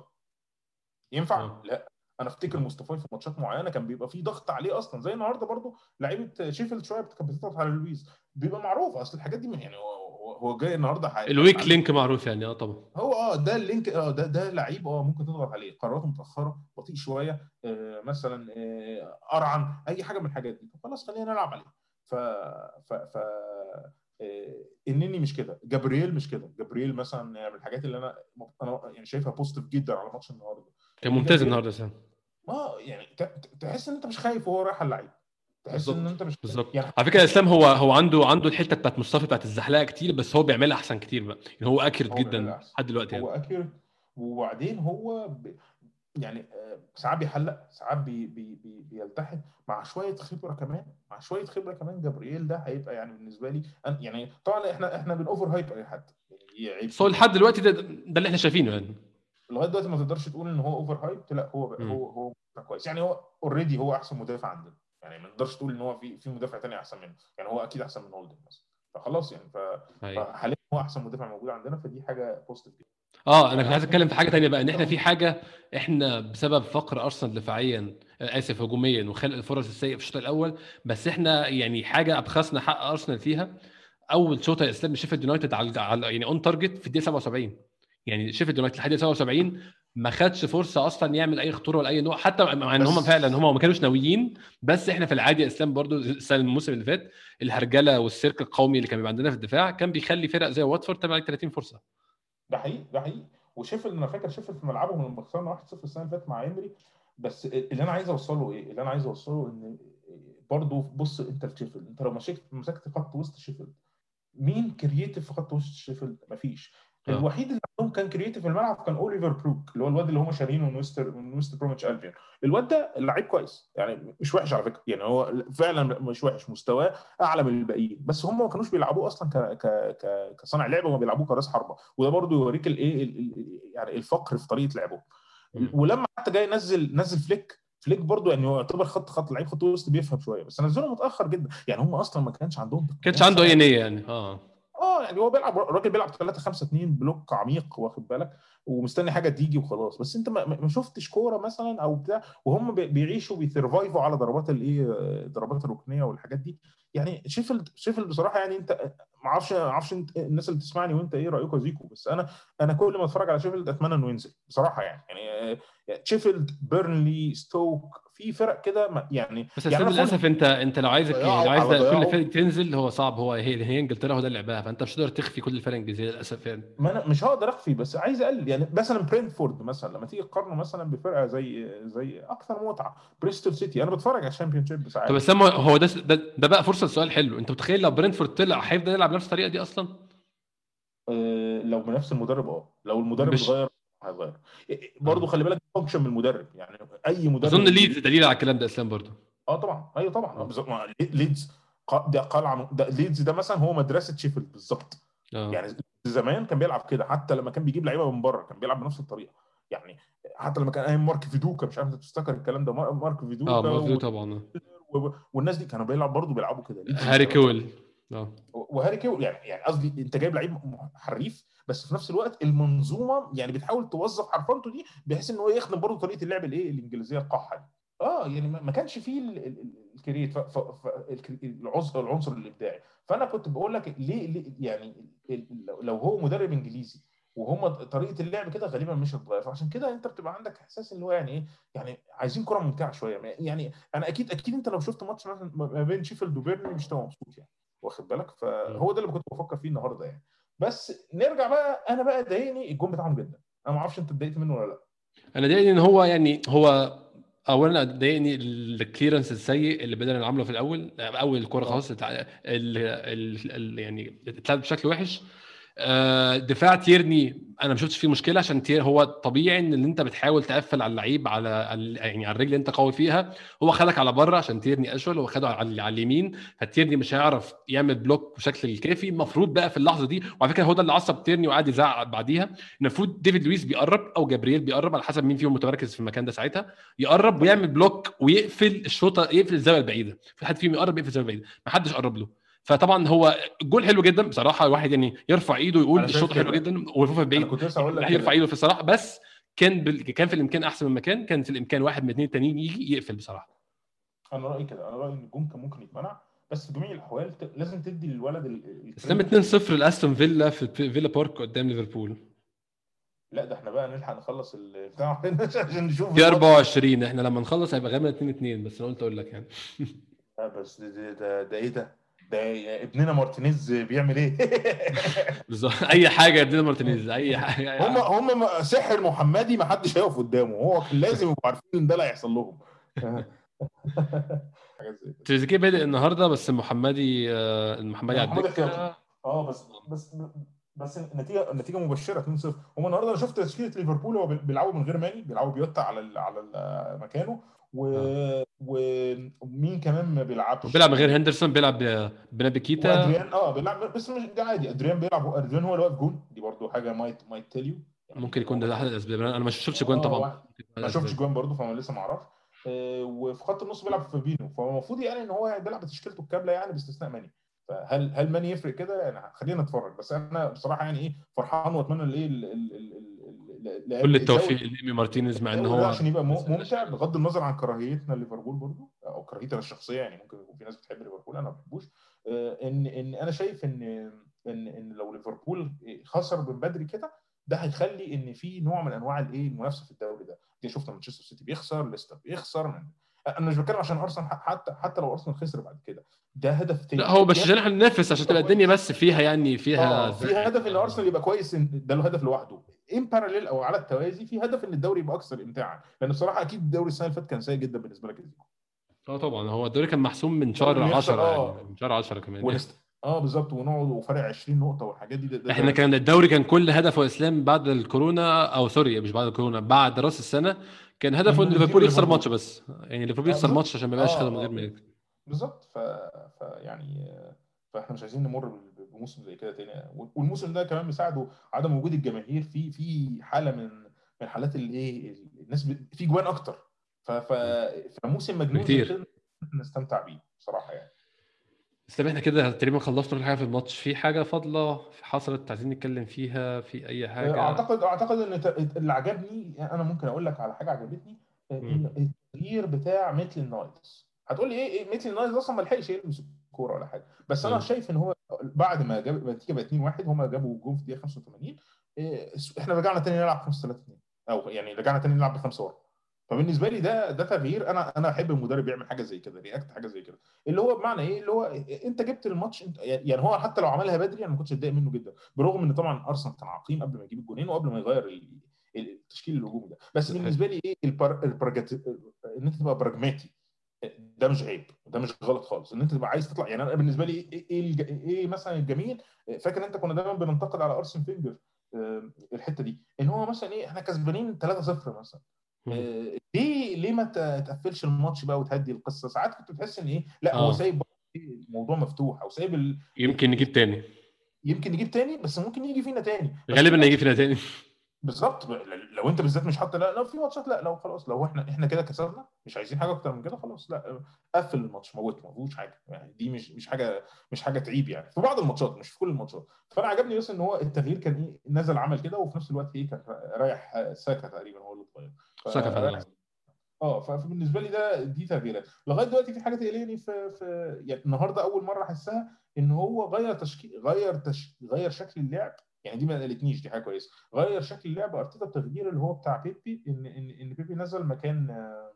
ينفع؟ آه. لا. أنا أفتكر مصطفى في ماتشات معينة كان بيبقى فيه ضغط عليه أصلا. زي النهارده برضو لعيبة شيفيلد شوية كانت بتضغط على لويس بيبقى معروف. أصل الحاجات دي يعني هو هو- جاي النهارده حي... ال weak link معروف يعني آه طبعا. هو آه ده ال link آه ده ده لعيب آه ممكن تضغط عليه. قراراته متأخرة بطيء شوية آه مثلا آه قرعن أي حاجة من الحاجات دي. خلاص خلينا نلعب عليه. ف ف ف آه، النني مش كده. جابرييل مش كده. جابرييل مثلا من الحاجات اللي أنا أنا يعني شايفها positive جدا على ماتش النهارده. كان ممتاز النهارده سام. آه يعني تحس إن أنت مش خايف وهو رايح اللعيب. تحس إن. أنت مش بالظبط. يعني على فكرة اسلام هو هو عنده عنده الحتة بتاعت مصطفى بتاعت الزحلقة كتير بس هو بيعملها أحسن كتير بقى. يعني هو accurate هو جدا. لحد دلوقتي هو يعني. accurate وبعدين هو ب... يعني آه، ساعات بيحلق ساعات بي... بي... بي... بيلتحم مع شوية خبرة كمان مع شوية خبرة كمان جابرييل ده هيبقى يعني بالنسبة لي يعني طبعا إحنا إحنا بن overhype أي حد. يعني هو لحد دلوقتي ده, ده اللي إحنا شايفينه يعني. لغاية دلوقتي ما تقدرش تقول إن هو overhype لا هو مم. هو هو كويس. يعني هو already هو أحسن مدافع عندنا. يعني ما نقدرش تقول إن هو في في مدافع تاني أحسن منه. يعني هو أكيد أحسن من هولدينج مثلا. فخلاص يعني أيوة. فحاليا هو أحسن مدافع موجود عندنا فدي حاجة positive جدا. آه أنا كنت عايز أتكلم في حاجة تانية بقى إن إحنا في حاجة إحنا بسبب فقر أرسنال دفاعيا آه، آسف هجوميا وخلق الفرص السيئة في الشوط الأول بس إحنا يعني حاجة بخسنا حق أرسنال فيها. أول شوط إسلام شيفيلد يونايتد على يعني on target في الدقيقة 77 يعني شيفيلد يونايتد لحد الدقيقة 77 ما خدش فرصة أصلا يعمل أي خطورة ولا أي نوع حتى مع إن هم فعلا هم ما كانوش ناويين بس إحنا في العادي يا إسلام برضو السنة الموسم اللي فات الهرجلة والسيرك القومي اللي كان بيبقى عندنا في الدفاع كان بيخلي فرق زي واتفورد تعمل عليك 30 فرصة. ده حقيقي ده حقيقي وشيفيلد أنا فاكر شيفيلد في ملعبهم لما خسرنا 1-0 السنة اللي فاتت مع ايمري بس اللي أنا عايز أوصله إيه؟ اللي أنا عايز أوصله إن برضه بص أنت في شيفيلد أنت لو مسكت مسكت خط وسط شيفيلد مين creative في خط وسط شيفيلد؟ مفيش آه. الوحيد اللي عندهم كان creative في الملعب كان أوليفر بورك اللي هو الواد اللي هم شارينه من ويست من ويست بروميتش البيون الواد ده لعيب كويس يعني مش وحش على فكرة يعني هو فعلا مش وحش مستواه أعلى من الباقيين بس هم ما كانوش بيلعبوه أصلا ك ك ك كصانع لعب هم بيلعبوه كرأس حربة وده برضه يوريك الايه ال- ال- يعني الفقر في طريقة لعبهم. ولما حتى جاي ينزل نزل فليك فليك برضه يعني هو يعتبر خط خط لعيب خط وسط بيفهم شوية بس نزله متأخر جدا يعني هم أصلا ما كانش عندهم كانش عنده أي نية يعني آه آه يعني هو بيلعب الراجل بيلعب 3 5 2 بلوك عميق واخد بالك؟ ومستني حاجة تيجي وخلاص. بس انت ما, شفتش كورة مثلا أو بتاع وهم بي- بيعيشوا بي survive وا على ضربات الايه ضربات الركنية والحاجات دي. يعني شيفيلد شيفيلد بصراحة يعني انت ما أعرفش ما أعرفش الناس اللي بتسمعني وانت إيه رايكم زيكو بس أنا أنا كل ما أتفرج على شيفيلد أتمنى إنه ينزل بصراحة يعني. يعني آه، شيفيلد بيرنلي ستوك في فرق كده ما- يعني بس يعني للأسف انت أنت لو عايزك ضيعوا لو عايز كل. فرق تنزل هو صعب. هو هي, هي إنجلترا هو ده اللي لعبها فأنت مش هتقدر تخفي كل الفرق الإنجليزية للأسف يعني. ما أنا مش هقدر أخفي بس عايز أقلل. يعني مثلا برينفورد مثلا لما تيجي تقارنه مثلا بفرقة زي زي أكثر متعة بريستول سيتي. أنا بتفرج على ال Championship ساعات. طب بس هو ده, ده ده بقى فرصة لسؤال حلو. أنت متخيل لو برينفورد طلع هيفضل يلعب نفس الطريقة دي أصلا؟ آه، لو بنفس المدرب آه. لو المدرب مش- اتغير. هيغير. برضه آه. خلي بالك function من المدرب. يعني أي مدرب أظن ليدز دليل على الكلام ده إسلام برضه آه طبعا. أيوه طبعا. آه، ليدز ده قلعه ده ليدز ده مثلا هو مدرسة شيفيلد بالظبط. آه. يعني زمان كان بيلعب كده. حتى لما كان بيجيب لعيبة من بره كان بيلعب بنفس الطريقة. يعني حتى لما كان أيام مارك فيدوكا مش عارف أنت تفتكر الكلام ده مار- مارك فيدوكا آه موجود و- طبعا. والناس دي كانوا بيلعب برضه بيلعبوا كده. هاري كيول آه. وهاري كيول يعني يعني قصدي انت جايب لعيب حريف بس في نفس الوقت المنظومة يعني بتحاول توظف حرفنته دي بحيث إن هو يخدم برضه طريقة اللعب الإيه الإنجليزية القحه دي. آه يعني ما كانش فيه ال- ال- ال- ال creat العنصر العنصر الإبداعي. فأنا كنت بقول لك ليه, ليه يعني لو هو مدرب إنجليزي وهم طريقة اللعب كده غالبا مش هتتغير. فعشان كده أنت بتبقى عندك إحساس ان هو يعني إيه يعني عايزين كرة ممتعة شوية. يعني أنا أكيد أكيد أنت لو شفت ماتش ما بين شيفيلد وبيرنلي مش هتبقى مبسوط يعني. واخد بالك؟ فهو ده اللي كنت بفكر فيه النهارده يعني. بس نرجع بقى أنا بقى ضايقني الجون بتاعهم جدا. أنا ما أعرفش أنت اتضايقت منه ولا لأ. أنا ضايقني إن هو يعني هو اولا ضايقني ال clearance السيء اللي بدأنا نعمله في الأول أول الكوره خلاص ال- ال- يعني اتلعب بشكل وحش. آه، دفاع تيرني أنا ما شفتش فيه مشكلة عشان تير- هو طبيعي إن أنت بتحاول تقفل على اللعيب على على- يعني على الرجل اللي أنت قوي فيها هو خدك على بره عشان تيرني أشول هو خده على على اليمين فتيرني مش هيعرف يعمل block بشكل الكافي المفروض بقى في اللحظة دي وعلى فكرة هو ده اللي عصب تيرني وقعد يزعق بعديها. المفروض ديفيد لويس بيقرب أو جابرييل بيقرب على حسب مين فيهم متمركز في المكان ده ساعتها يقرب ويعمل block ويقفل الشوطة يقفل الزاوية البعيدة. في حد فيهم يقرب يقفل الزاوية البعيدة. ما حدش قرب له. فطبعا هو الجول حلو جدا بصراحة الواحد يعني يرفع إيده شايف الشوط حلو. جدا أنا بعيد كنت لسه هقول لك يرفع. إيده في الصراحة بس كان بال... كان في الإمكان أحسن مما كان كان في الإمكان واحد من الاثنين التانيين يجي يقفل بصراحة أنا رأيي كده أنا رأيي إن الجون كان ممكن يتمنع بس في جميع الأحوال ت- لازم تدي للولد اسلام 2-0 لأستون فيلا في فيلا بارك قدام ليفربول لا ده إحنا بقى نلحق نخلص البتاع عشان نشوف في الماتش. 24 إحنا لما نخلص هيبقى غالبا 2-2 بس أنا قلت أقول لك يعني بس ده, ده إيه ده؟ ده ابننا مارتينيز بيعمل إيه؟ بالظبط. أي حاجة يدينا مارتينيز أي حاجة أي هم حاجة. هم سحر المحمدي ما حدش هيقف قدامه. هو كان لازم يبقوا عارفين إن ده اللي هيحصل لهم. حاجات زي كده. تريزيجيه بادئ النهارده بس المحمدي آه، المحمدي على محمد الدكه. آه. بس بس بس النتيجة النتيجة مبشرة 2-0 هم النهارده أنا شفت تشكيلة ليفربول هو بيلعبوا من غير ماني بيلعبوا بجوتا على ال- على ال- مكانه. و... ومين كمان ما بيلعبش؟ وبيلعب من غير هندرسون بيلعب ب- بنابي كيتا. وأدريان آه بيلعب بس مش ده عادي. أدريان بيلعب أدريان هو اللي واقف جون. دي برضو حاجة might might tell you ممكن يكون ده أحد الأسباب. أنا ما شفتش إجوان آه، طبعا. ما. شفتش جوان برضه فانا لسه ما أعرفش. آه، وفي خط النص بيلعب فابينو. فهو المفروض يعني إن هو بيلعب بتشكيلته الكاملة يعني باستثناء ماني. فهل هل ماني يفرق كده؟ يعني خلينا نتفرج. بس أنا بصراحة يعني إيه فرحان وأتمنى الايه كل التوفيق لإيمي مارتينيز مع إن هو عشان يبقى ممتع بغض النظر عن كراهيتنا لليفربول برضو أو كراهيتنا الشخصية يعني ممكن يكون في ناس بتحب ليفربول أنا ما بحبوش. آه، ان إن أنا شايف ان ان إن لو ليفربول خسر من بدري كده ده هيخلي إن في نوع من أنواع الايه المنافسة في الدوري ده. دي شفنا مانشستر سيتي بيخسر ليستر بيخسر من أنا مش بتكلم عشان أرسنال حتى حتى لو أرسنال خسر بعد كده ده هدف تاني. لا هو مش عشان إحنا ننافس عشان تبقى الدنيا بس فيها يعني فيها آه في هدف إن أرسنال يبقى كويس ده له هدف لوحده. ان باراليل أو على التوازي في هدف إن الدوري يبقى أكثر امتاعا لأن بصراحة أكيد الدوري السنة اللي فاتت كان سيء جدا بالنسبة لك آه طبعا هو الدوري كان محسوم من شهر الدوري بيخسر، 10 آه. يعني من شهر 10 كمان ونست... آه بالظبط ونقعد وفرق 20 نقطة والحاجات دي ده, ده إحنا كان الدوري كان كل هدفه إسلام بعد الكورونا أو سوري مش بعد الكورونا بعد راس السنة كان هدفه إن ليفربول يخسر. ماتش بس يعني ليفربول آه، يخسر بالظبط. ماتش عشان ما يبقاش آه، آه. غير ما يكسب بالظبط ف... ف يعني آه، فإحنا مش عايزين نمر بال- بموسم زي كده تاني والموسم ده كمان مساعده عدم وجود الجماهير في في حالة من من حالات الايه الناس. في جوان أكتر. فموسم مجنون. كده نستمتع بيه بصراحة يعني اسلام إحنا كده تقريبا خلصنا كل حاجة في الماتش في حاجة فاضلة حصلت عايزين نتكلم فيها في أي حاجة أعتقد أعتقد إن اللي عجبني أنا ممكن أقول لك على حاجة عجبتني. التغيير بتاع ميتلاند نايلز هتقول لي إيه إيه ميتلاند نايلز أصلا ما لحقش يلمس الكوره ولا حاجة. بس أنا. شايف إن هو بعد ما جاب النتيجه بقت 2 1 هم جابوا جون في الدقيقة 85 إيه، إحنا رجعنا تاني نلعب 5 3 2 أو يعني رجعنا تاني نلعب بخمسة ورا. فبالنسبة لي ده ده تغيير. أنا أنا أحب المدرب يعمل حاجة زي كده react حاجة زي كده. اللي هو بمعنى إيه؟ اللي هو أنت جبت الماتش أنت يعني هو حتى لو عملها بدري أنا ما كنتش اتضايق منه جدا. برغم إن طبعا أرسنال كان عقيم قبل ما يجيب الجونين وقبل ما يغير ال- التشكيل الهجومي ده. بس. بالنسبة لي إيه؟ البر... البرجم... إن أنت تبقى براجماتي. ده مش عيب ده مش غلط خالص إن أنت تبقى عايز تطلع يعني أنا بالنسبة لي إيه إيه. إيه مثلا الجميل فاكر أنت كنا دايما بننتقد على أرسن فينجر آه، الحتة دي إن هو مثلا إيه إحنا كسبانين 3-0 مثلا. آه، ليه ليه ما تقفلش الماتش بقى وتهدي القصة ساعات كنت بتحس إن إيه لا هو آه. سايب برضه الموضوع مفتوح أو سايب ال... يمكن نجيب تاني يمكن نجيب تاني بس ممكن يجي فينا تاني غالبا هيجي فينا تاني بالظبط. لو انت بالذات مش حاطط لا لو في ماتشات لا لو خلاص لو إحنا إحنا كده كسبنا مش عايزين حاجة أكتر من كده خلاص لا قفل الماتش موت ما فيهوش حاجة. يعني دي مش مش حاجة مش حاجة تعيب يعني. في بعض الماتشات مش في كل الماتشات. فأنا عجبني بس إن هو التغيير كان إيه نزل عمل كده وفي نفس الوقت إيه كان رايح ساكا تقريبا هو اللي اتغير. ساكا فعلا. آه فبالنسبة لي ده دي تغييرات. لغاية دلوقتي في حاجة تقلقني في في يعني النهارده أول مرة أحسها إن هو غير تشكيل غير تش... غير شكل اللعب يعني دي ما قلقتنيش دي حاجة كويسة. غير شكل اللعب أرتيتا بتغيير اللي هو بتاع بيبي إن إن إن بيبي نزل مكان آه،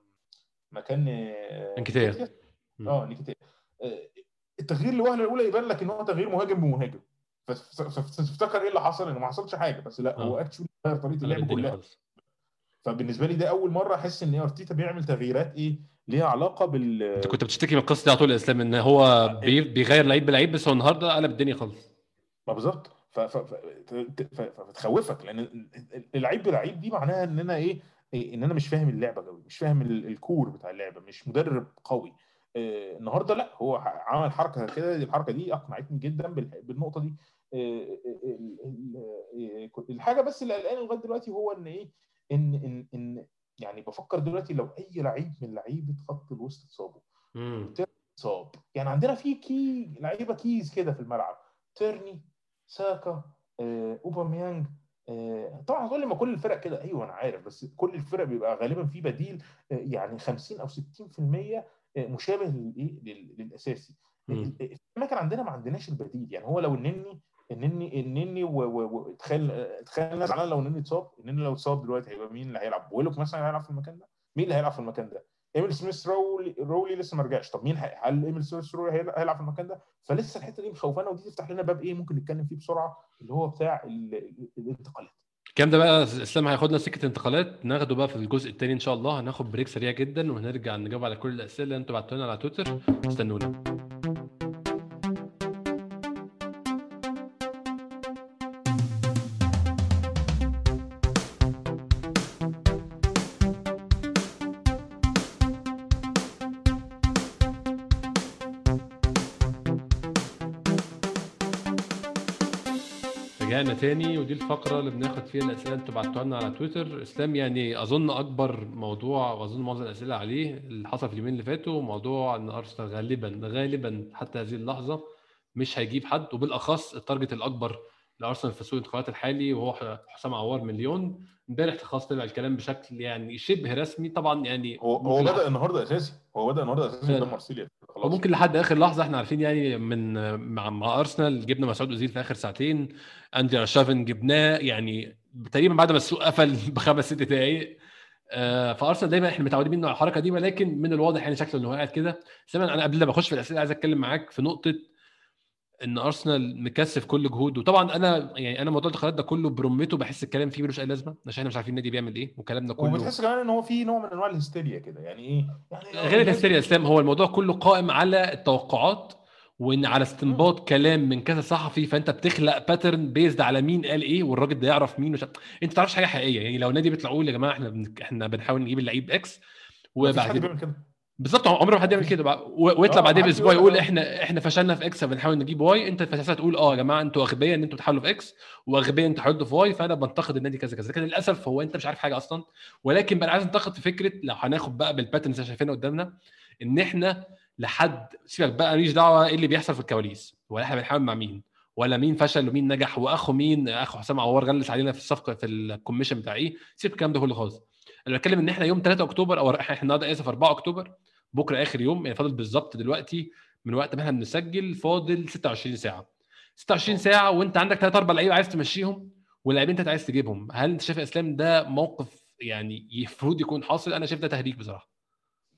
مكان آه،. مم. آه نكيتياه. آه، التغيير لوهله الاولى يبان لك إن هو تغيير مهاجم بمهاجم. فت- فتفتكر إيه اللي حصل؟ إنه ما حصلش حاجة بس لا هو آه. actually غير طريقة اللعب كلها. فبالنسبة لي ده أول مرة أحس إن أرتيتا بيعمل تغييرات إيه ليها علاقة بال أنت كنت بتشتكي من القصة دي على طول إسلام إن هو بي- بيغير لعيب بلعيب بس هو النهارده قلب الدنيا خالص. ما بالظبط. فتخوفك لأن ال- ال- اللعيب بلعيب دي معناها إن أنا إيه إيه، إن أنا مش فاهم اللعبة قوي مش فاهم ال- الكور بتاع اللعبة مش مدرب قوي. آه، النهارده لأ هو عمل حركة كده الحركة دي أقنعتني جدا بال- بالنقطة دي. آه، ال- الحاجة بس اللي قلقاني لغاية دلوقتي هو إن إيه إن إن إن يعني بفكر دلوقتي لو أي لعيب من لعيبة خط الوسط اتصابوا. اتصاب. يعني عندنا في كي لعيبة كيز كده في الملعب تيرني ساكا آه، أوباميانج آه، طبعا هتقول لي ما كل الفرق كده أيوه أنا عارف بس كل الفرق بيبقى غالبا في بديل آه، يعني 50 أو 60% آه، مشابه للايه لل- للأساسي. في الاماكن عندنا ما عندناش البديل يعني هو لو النني النني النني وتخيل تخيل الناس لو النني اتصاب النني لو اتصاب دلوقتي هيبقى مين اللي هيلعب؟ ويلوك مثلا هيلعب في المكان ده. مين اللي هيلعب في المكان ده؟ إيميل سميث رولي رولي لسه ما رجعش. طب مين هل إيميل سميث رولي هيلعب في المكان ده؟ فلسه الحتة دي مخوفانا ودي تفتح لنا باب إيه؟ ممكن نتكلم فيه بسرعة اللي هو بتاع ال- ال- الانتقالات. الكلام ده بقى؟ إسلام هياخدنا سكة انتقالات. ناخده بقى في الجزء الثاني إن شاء الله. هناخد بريك سريع جدا وهنرجع نجاوب على كل الأسئلة اللي أنتوا بعتوها لنا على تويتر. استنونا. تاني ودي الفقرة اللي بناخد فيها الأسئلة اللي أنتوا بعتوها لنا على تويتر. إسلام يعني أظن أكبر موضوع وأظن معظم الأسئلة عليه اللي حصل في اليومين اللي فاتوا موضوع إن أرسنال غالبا غالبا حتى هذه اللحظة مش هيجيب حد وبالأخص ال target الأكبر لأرسنال في سوق الانتقالات الحالي وهو حسام عوار مليون. إمبارح خلاص طلع الكلام بشكل يعني شبه رسمي. طبعا يعني هو هو بدأ النهارده أساسي. هو بدأ النهارده أساسي. قدام مارسيليا. خلاص وممكن لحد آخر لحظة إحنا عارفين يعني من مع, مع ارسنال جبنا مسعود اوزيل في آخر ساعتين اندري ارشافن جبناه يعني تقريبا بعد ما السوق قفل بخمس ست دقائق آه، فارسنال دايما إحنا متعودين منه على الحركة دي ولكن من الواضح يعني شكله إنه قاعد كده. سامع أنا قبل ما أخش في الأسئلة عايز أتكلم معاك في نقطة إن أرسنال مكثف كل جهوده. وطبعا أنا يعني أنا موضوع الانتقالات ده كله برمته بحس الكلام فيه ملوش أي لازمة عشان إحنا مش عارفين النادي بيعمل إيه وكلامنا كله. وبتحس كمان إن هو في نوع من أنواع الهستيريا كده يعني إيه؟ يعني غير الهستيريا يا إسلام هو الموضوع كله قائم على التوقعات وإن على استنباط كلام من كذا صحفي فأنت بتخلق pattern based على مين قال إيه والراجل ده يعرف مين وش... أنت ما تعرفش حاجة حقيقية يعني لو النادي بيطلع يقول يا جماعة إحنا بن... إحنا بنحاول نجيب اللعيب X وبعدين كده. بالظبط عمره ما حد يعمل كده. بقى. ويطلع آه، بعدين بأسبوع يقول أنا- إحنا إحنا فشلنا في X فبنحاول نجيب Y. أنت اساسها تقول آه يا جماعة أنتوا أغبياء إن أنتوا بتحاولوا في X وأغبياء إن تحاولوا في Y فأنا بنتقد النادي كذا كذا. لكن للأسف هو أنت مش عارف حاجة أصلا. ولكن بقى عايز أنتقد في فكرة لو هناخد بقى بال patterns اللي شايفينها قدامنا إن إحنا لحد سيبك بقى ماليش دعوة إيه اللي بيحصل في الكواليس. ولا إحنا بنحاول مع مين؟ ولا مين فشل ومين نجح؟ وأخو مين؟ أخو حسام عوار غلس علينا في الصفقة في الكوميشن بتاع إيه؟ سيب الكلام ده كله خالص. أنا بتكلم إن إحنا يوم 3 أكتوبر أو إحنا النهارده آسف 4 أكتوبر بكرة آخر يوم يعني فاضل بالظبط دلوقتي من وقت ما إحنا بنسجل فاضل 26 ساعة. 26 ساعة وإنت عندك ثلاث أربع لعيبة عايز تمشيهم واللاعبين انت عايز تجيبهم. هل أنت شايف إسلام ده موقف يعني المفروض يكون حاصل؟ أنا شايف ده تهريج بصراحة.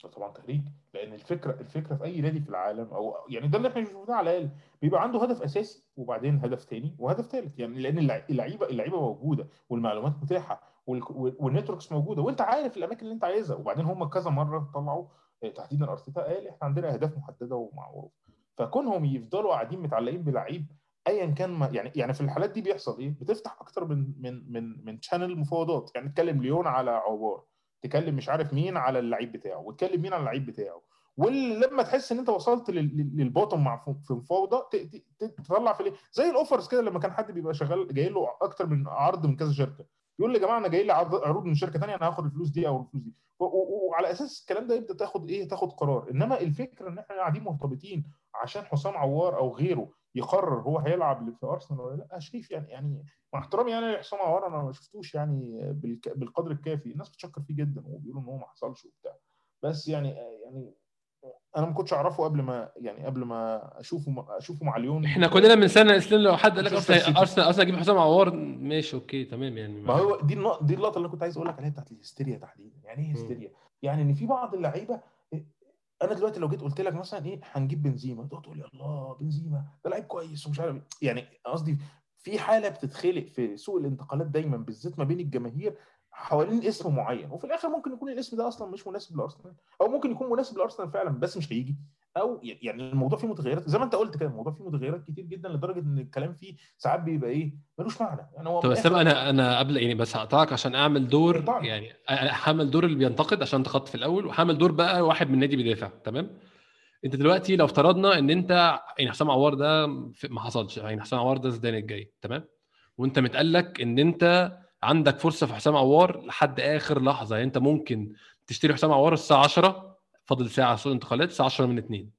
طبعا تهريج لأن الفكرة الفكرة في أي نادي في العالم أو يعني ده اللي إحنا شفناه على الأقل بيبقى عنده هدف أساسي وبعدين هدف تاني وهدف ثالث يعني لأن اللع- اللعيبة اللعيبة موجودة والمعلومات متاحة وال- وال- وال networks موجودة وأنت عارف الأماكن اللي أنت عايزها وبعدين هم كذا مرة طلعوا آه، تحديدا أرتيتا قال إحنا عندنا أهداف محددة ومعروفه فكونهم يفضلوا قاعدين متعلقين بلعيب ايا كان ما يعني يعني في الحالات دي بيحصل إيه؟ بتفتح أكتر من من من من channel مفاوضات يعني تكلم ليون على عوار تكلم مش عارف مين على اللعيب بتاعه وتكلم مين على اللعيب بتاعه. ولما تحس إن أنت وصلت لل- لل- للبوتوم مع في ت- تطلع في زي الأوفرز كده لما كان حد بيبقى شغال جاي له أكتر من عرض من كذا شركة. يقول لي يا جماعة أنا جاي لي عروض من شركة ثانية أنا هاخد الفلوس دي أو الفلوس دي. وعلى أساس الكلام ده يبدأ تاخد إيه تاخد قرار. إنما الفكرة إن إحنا قاعدين مرتبطين عشان حسام عوار أو غيره يقرر هو هيلعب في أرسنال ولا لأ. شايف يعني يعني مع احترامي يعني لحسام عوار أنا ما شفتوش يعني بالقدر الكافي. الناس بتشكر فيه جدا وبيقولوا إن هو ما حصلش وبتاع. بس يعني يعني أنا ما كنتش أعرفه قبل ما يعني قبل ما أشوفه أشوفه مع ليون. إحنا كلنا من سنة يا اسلام لو حد قال لك. أرسنال أصلا أجيب حسام عوار ماشي okay تمام يعني. ما هو دي النقطه دي اللقطة اللي أنا كنت عايز أقول لك عليها بتاعت الهستيريا تحديدا. يعني إيه. هستيريا؟ يعني إن في بعض اللعيبة أنا دلوقتي لو جيت قلت لك مثلا إيه هنجيب بنزيما تقعد تقول لي الله بنزيما ده لعيب كويس ومش عارف إيه. يعني قصدي في حالة بتتخلق في سوق الانتقالات دايما بالذات ما بين الجماهير حوالين اسم معين وفي الآخر ممكن يكون الاسم ده أصلا مش مناسب لأرسنال أو ممكن يكون مناسب لأرسنال فعلا بس مش هيجي أو يعني الموضوع فيه متغيرات زي ما أنت قلت كده الموضوع فيه متغيرات كتير جدا لدرجة إن الكلام فيه ساعات بيبقى إيه ملوش معنى. يعني هو طب الآخر- أنا أنا قبل يعني بس هقطعك عشان أعمل دور. يعني هعمل دور اللي بينتقد عشان انتقدت في الأول وهعمل دور بقى واحد من النادي بيدافع تمام؟ أنت دلوقتي لو افترضنا إن أنت يعني حسام عوار ده ما حصلش يعني حسام عوار ده زيدان الجاي تمام؟ وأنت متقلك إن أنت عندك فرصة في حسام عوار لحد آخر لحظة يعني أنت ممكن تشتري حسام عوار الساعة 10 فاضل ساعة سوق انتقالات الساعة 10 من 2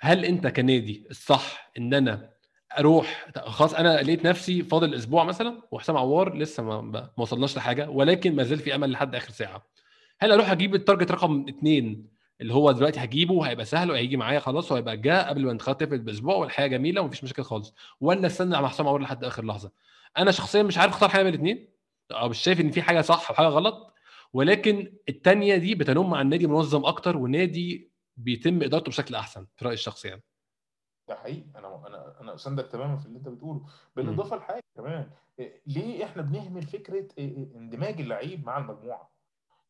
هل انت كنادي الصح ان أنا أروح خلاص أنا لقيت نفسي فاضل أسبوع مثلا وحسام عوار لسه ما, ما وصلناش لحاجة ولكن ما زال في أمل لحد آخر ساعة. هل أروح أجيب التارجت رقم اثنين اللي هو دلوقتي هجيبه وهيبقى سهل وهيجي معايا خلاص وهيبقى جاء قبل ما الانتقالات تقفل بأسبوع والحياة جميلة ومفيش مشاكل خالص؟ ولا استنى على حسام عوار لحد آخر لحظة؟ أنا شخصيا مش عارف أختار حاجة من الاثنين أو مش شايف إن في حاجة صح وحاجه غلط. ولكن الثانية دي بتنم عن نادي منظم أكتر ونادي بيتم إدارته بشكل أحسن في رأيي الشخصي يعني. ده حقيقي. أنا أنا أنا اساندك تماما في اللي أنت بتقوله. بالإضافة لحاجة كمان إيه، ليه إحنا بنهمل فكرة إيه، إيه، اندماج اللعيب مع المجموعة؟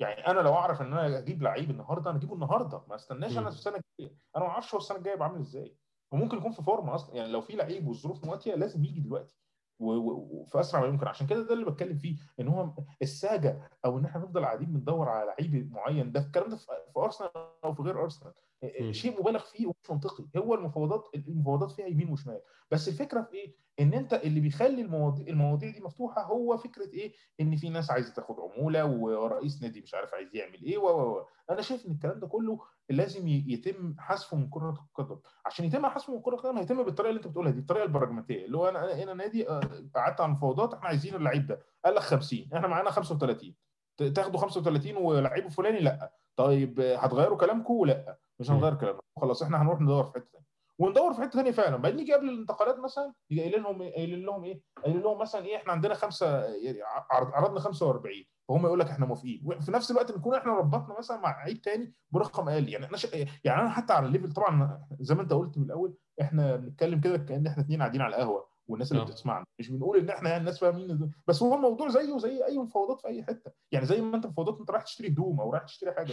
يعني أنا لو أعرف إن أنا أجيب لعيب النهارده أنا أجيبه النهارده. ما استناش. أنا السنة الجاية. أنا ما أعرفش هو السنة الجاية هيبقى عامل إزاي. وممكن يكون في فورمة أصلا. يعني لو في لعيب والظروف مواتية لازم يجي دلوقتي. وفي أسرع ما يمكن. عشان كده ده اللي بتكلم فيه إن هو الساجة أو إن إحنا نفضل قاعدين بندور على لعيب معين ده الكلام ده في أرسنال أو في غير أرسنال. مم. شيء مبالغ فيه ومش منطقي. هو المفاوضات المفاوضات فيها يمين وشمال. بس الفكرة في إيه؟ إن أنت اللي بيخلي المواضيع المواضيع دي مفتوحة هو فكرة إيه؟ إن في ناس عايزة تاخد عمولة ورئيس نادي مش عارف عايز يعمل إيه و. أنا شايف إن الكلام ده كله لازم يتم حذفه من كره القدم عشان يتم حذفه من كره القدم هيتم بالطريقة اللي انت بتقولها دي الطريقة البراجماتيه اللي هو أنا أنا أنا نادي آه، قعدت على المفاوضات إحنا عايزين اللعيب ده. قال لك 50 إحنا معانا 35 ت- تاخدوا 35 ولعيبه فلاني لأ. طيب هتغيروا كلامكم لأ. مش. هنغير كلامنا خلاص إحنا هنروح ندور في حتة ثانية وندور في حتة ثانية فعلا. بعدين نيجي قبل الانتقالات مثلا يجي قايلين لهم إيه- قايلين لهم إيه قايلين لهم مثلا إيه إحنا عندنا خمسة يعني عرض- عرضنا 45 فهم يقول لك إحنا موافقين. وفي نفس الوقت نكون إحنا ربطنا مثلا مع عيب تاني برقم أقل. يعني أنا ش... يعني أنا حتى على الليفل طبعا زي ما أنت قلت من الأول إحنا بنتكلم كده كأن إحنا اتنين قاعدين على القهوة والناس اللي آه. بتسمعنا. مش بنقول إن إحنا يعني الناس فاهمين. بس هو الموضوع زيه زي أي مفاوضات في أي حتة. يعني زي ما أنت مفاوضات أنت رايح تشتري هدوم أو رايح تشتري حاجة.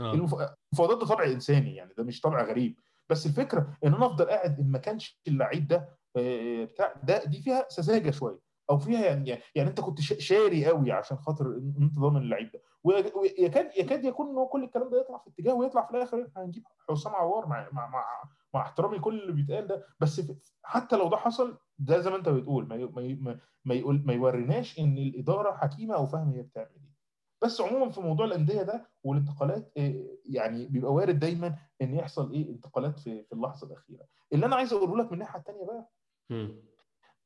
آه. المف- المفاوضات ده طبع إنساني. يعني ده مش طبع غريب. بس الفكرة إن أنا أفضل قاعد إن ما كانش اللعيب ده آه، بتاع ده دي فيها سذاجة شوية أو فيها يعني يعني أنت كنت شا- شاري قوي عشان خاطر إن أنت ضامن اللعيب ده. ويكاد يكاد يكون إن هو كل الكلام ده يطلع في اتجاه ويطلع في الآخر هنجيب حسام عوار مع مع مع, مع احترامي لكل اللي بيتقال ده. بس حتى لو ده حصل ده زي ما أنت بتقول ما ما- ما يقول ما يوريناش إن الإدارة حكيمة أو فاهمة هي بتعمل إيه. بس عموما في موضوع الأندية ده والانتقالات إيه، يعني بيبقى وارد دايما إن يحصل إيه انتقالات في في اللحظة الأخيرة. اللي أنا عايز أقوله لك من الناحية الثانية بقى مم.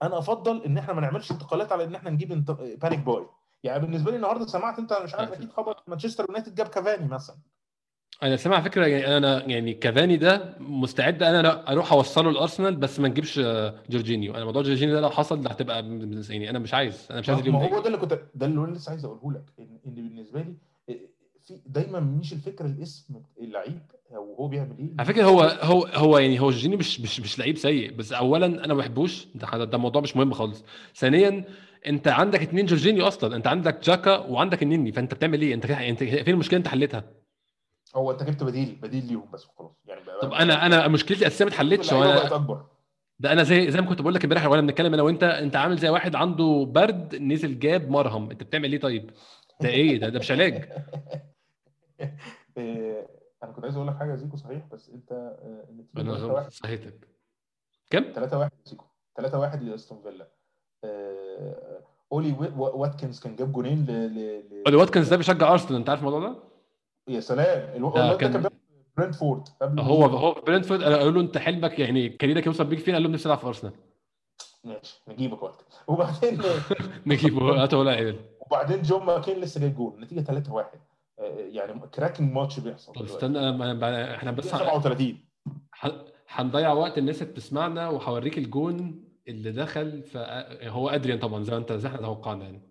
أنا أفضل إن إحنا ما نعملش انتقالات على إن إحنا نجيب انت... panic buy يعني بالنسبة لي النهارده سمعت أنت مش عارف أكيد. خبر مانشستر يونايتد جاب كافاني مثلا. أنا سامع فكرة يعني أنا يعني كافاني ده مستعد أنا أروح أوصله الارسنال بس ما نجيبش آه، جورجينيو. أنا موضوع جورجينيو ده لو حصل ده هتبقى يعني أنا مش عايز أنا مش عايز ما ده هو ده. اللي كنت ده اللي أنا لسه عايز أقوله لك إن إن بالنسبة لي إيه، في دايما مش الفكرة الاسم اللعيب أو هو بيعمل إيه. على فكرة هو هو هو يعني هو جورجينيو مش مش مش لعيب سيء بس اولا أنا ما بحبوش ده ده موضوع مش مهم خالص. ثانيا أنت عندك اتنين جورجينيو أصلا أنت عندك جاكا وعندك النني فأنت بتعمل إيه؟ أنت أنت فين المشكلة أنت حلتها هو انت جبت بديل بديل ليهم بس وخلاص. يعني طب أنا أنا مشكلتي الاساسيه ما اتحلتش هو اللعيبة أنا بقت أكبر. ده أنا زي زي ما كنت بقول لك امبارح وأنا بنتكلم أنا وأنت أنت عامل زي واحد عنده برد نزل جاب مرهم. أنت بتعمل إيه طيب؟ ده إيه؟ ده ده مش علاج. إيه، أنا كنت عايز أقول لك حاجة زيكو صحيح بس أنت آه، أنا 3 غلط 1 صحيتك. كم؟ 3 1 زيكو. 3 1 لاستون فيلا. آه، أولي واتكنز كان جاب جونين ل- أولي واتكنز ده بيشجع أرسنال أنت عارف الموضوع ده؟ يا سلام. الواد كان- كان برنتفورد قبل هو هو برنتفورد قالوا له انت حلمك يعني كاريرك يوصل بيك فين؟ قال لهم نفسي ألعب في أرسنال. ماشي نجيبك وقت وبعدين نجيبه هاتوا ولا عيال وبعدين جون ماكين لسه جايب جول النتيجه 3 1 يعني كراكنج ماتش بيحصل طب. استنى إحنا بس ه- 37 ه- هنضيع وقت الناس اللي بتسمعنا وهوريك الجون اللي دخل ف هو أدريان طبعا زي ما انت زي ما إحنا توقعنا يعني.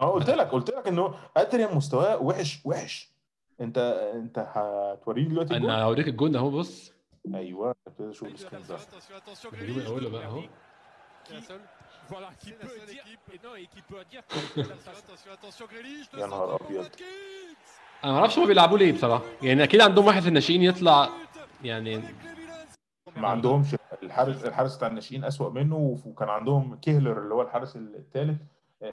آه قلت لك قلت لك إنه أدريان مستواه وحش وحش. انت انت هتوريني دلوقتي أنا هوريك الجون ده اهو بص أيوه ابتدي أشوف السكرين ده بقى اهو C'est la seule. Voilà, qui C'est la peut seule dire, équipe. et non, et qui peut dire que Attention, attention, Grealish. يا نهار. Watkins. أنا ما أعرفش هما بيلعبوا ليه بصراحة يعني أكيد عندهم واحد في الناشئين يطلع يعني. ما عندهمش الحارس الحارس بتاع الناشئين أسوأ منه وكان عندهم كيهلر اللي هو الحارس الثالث.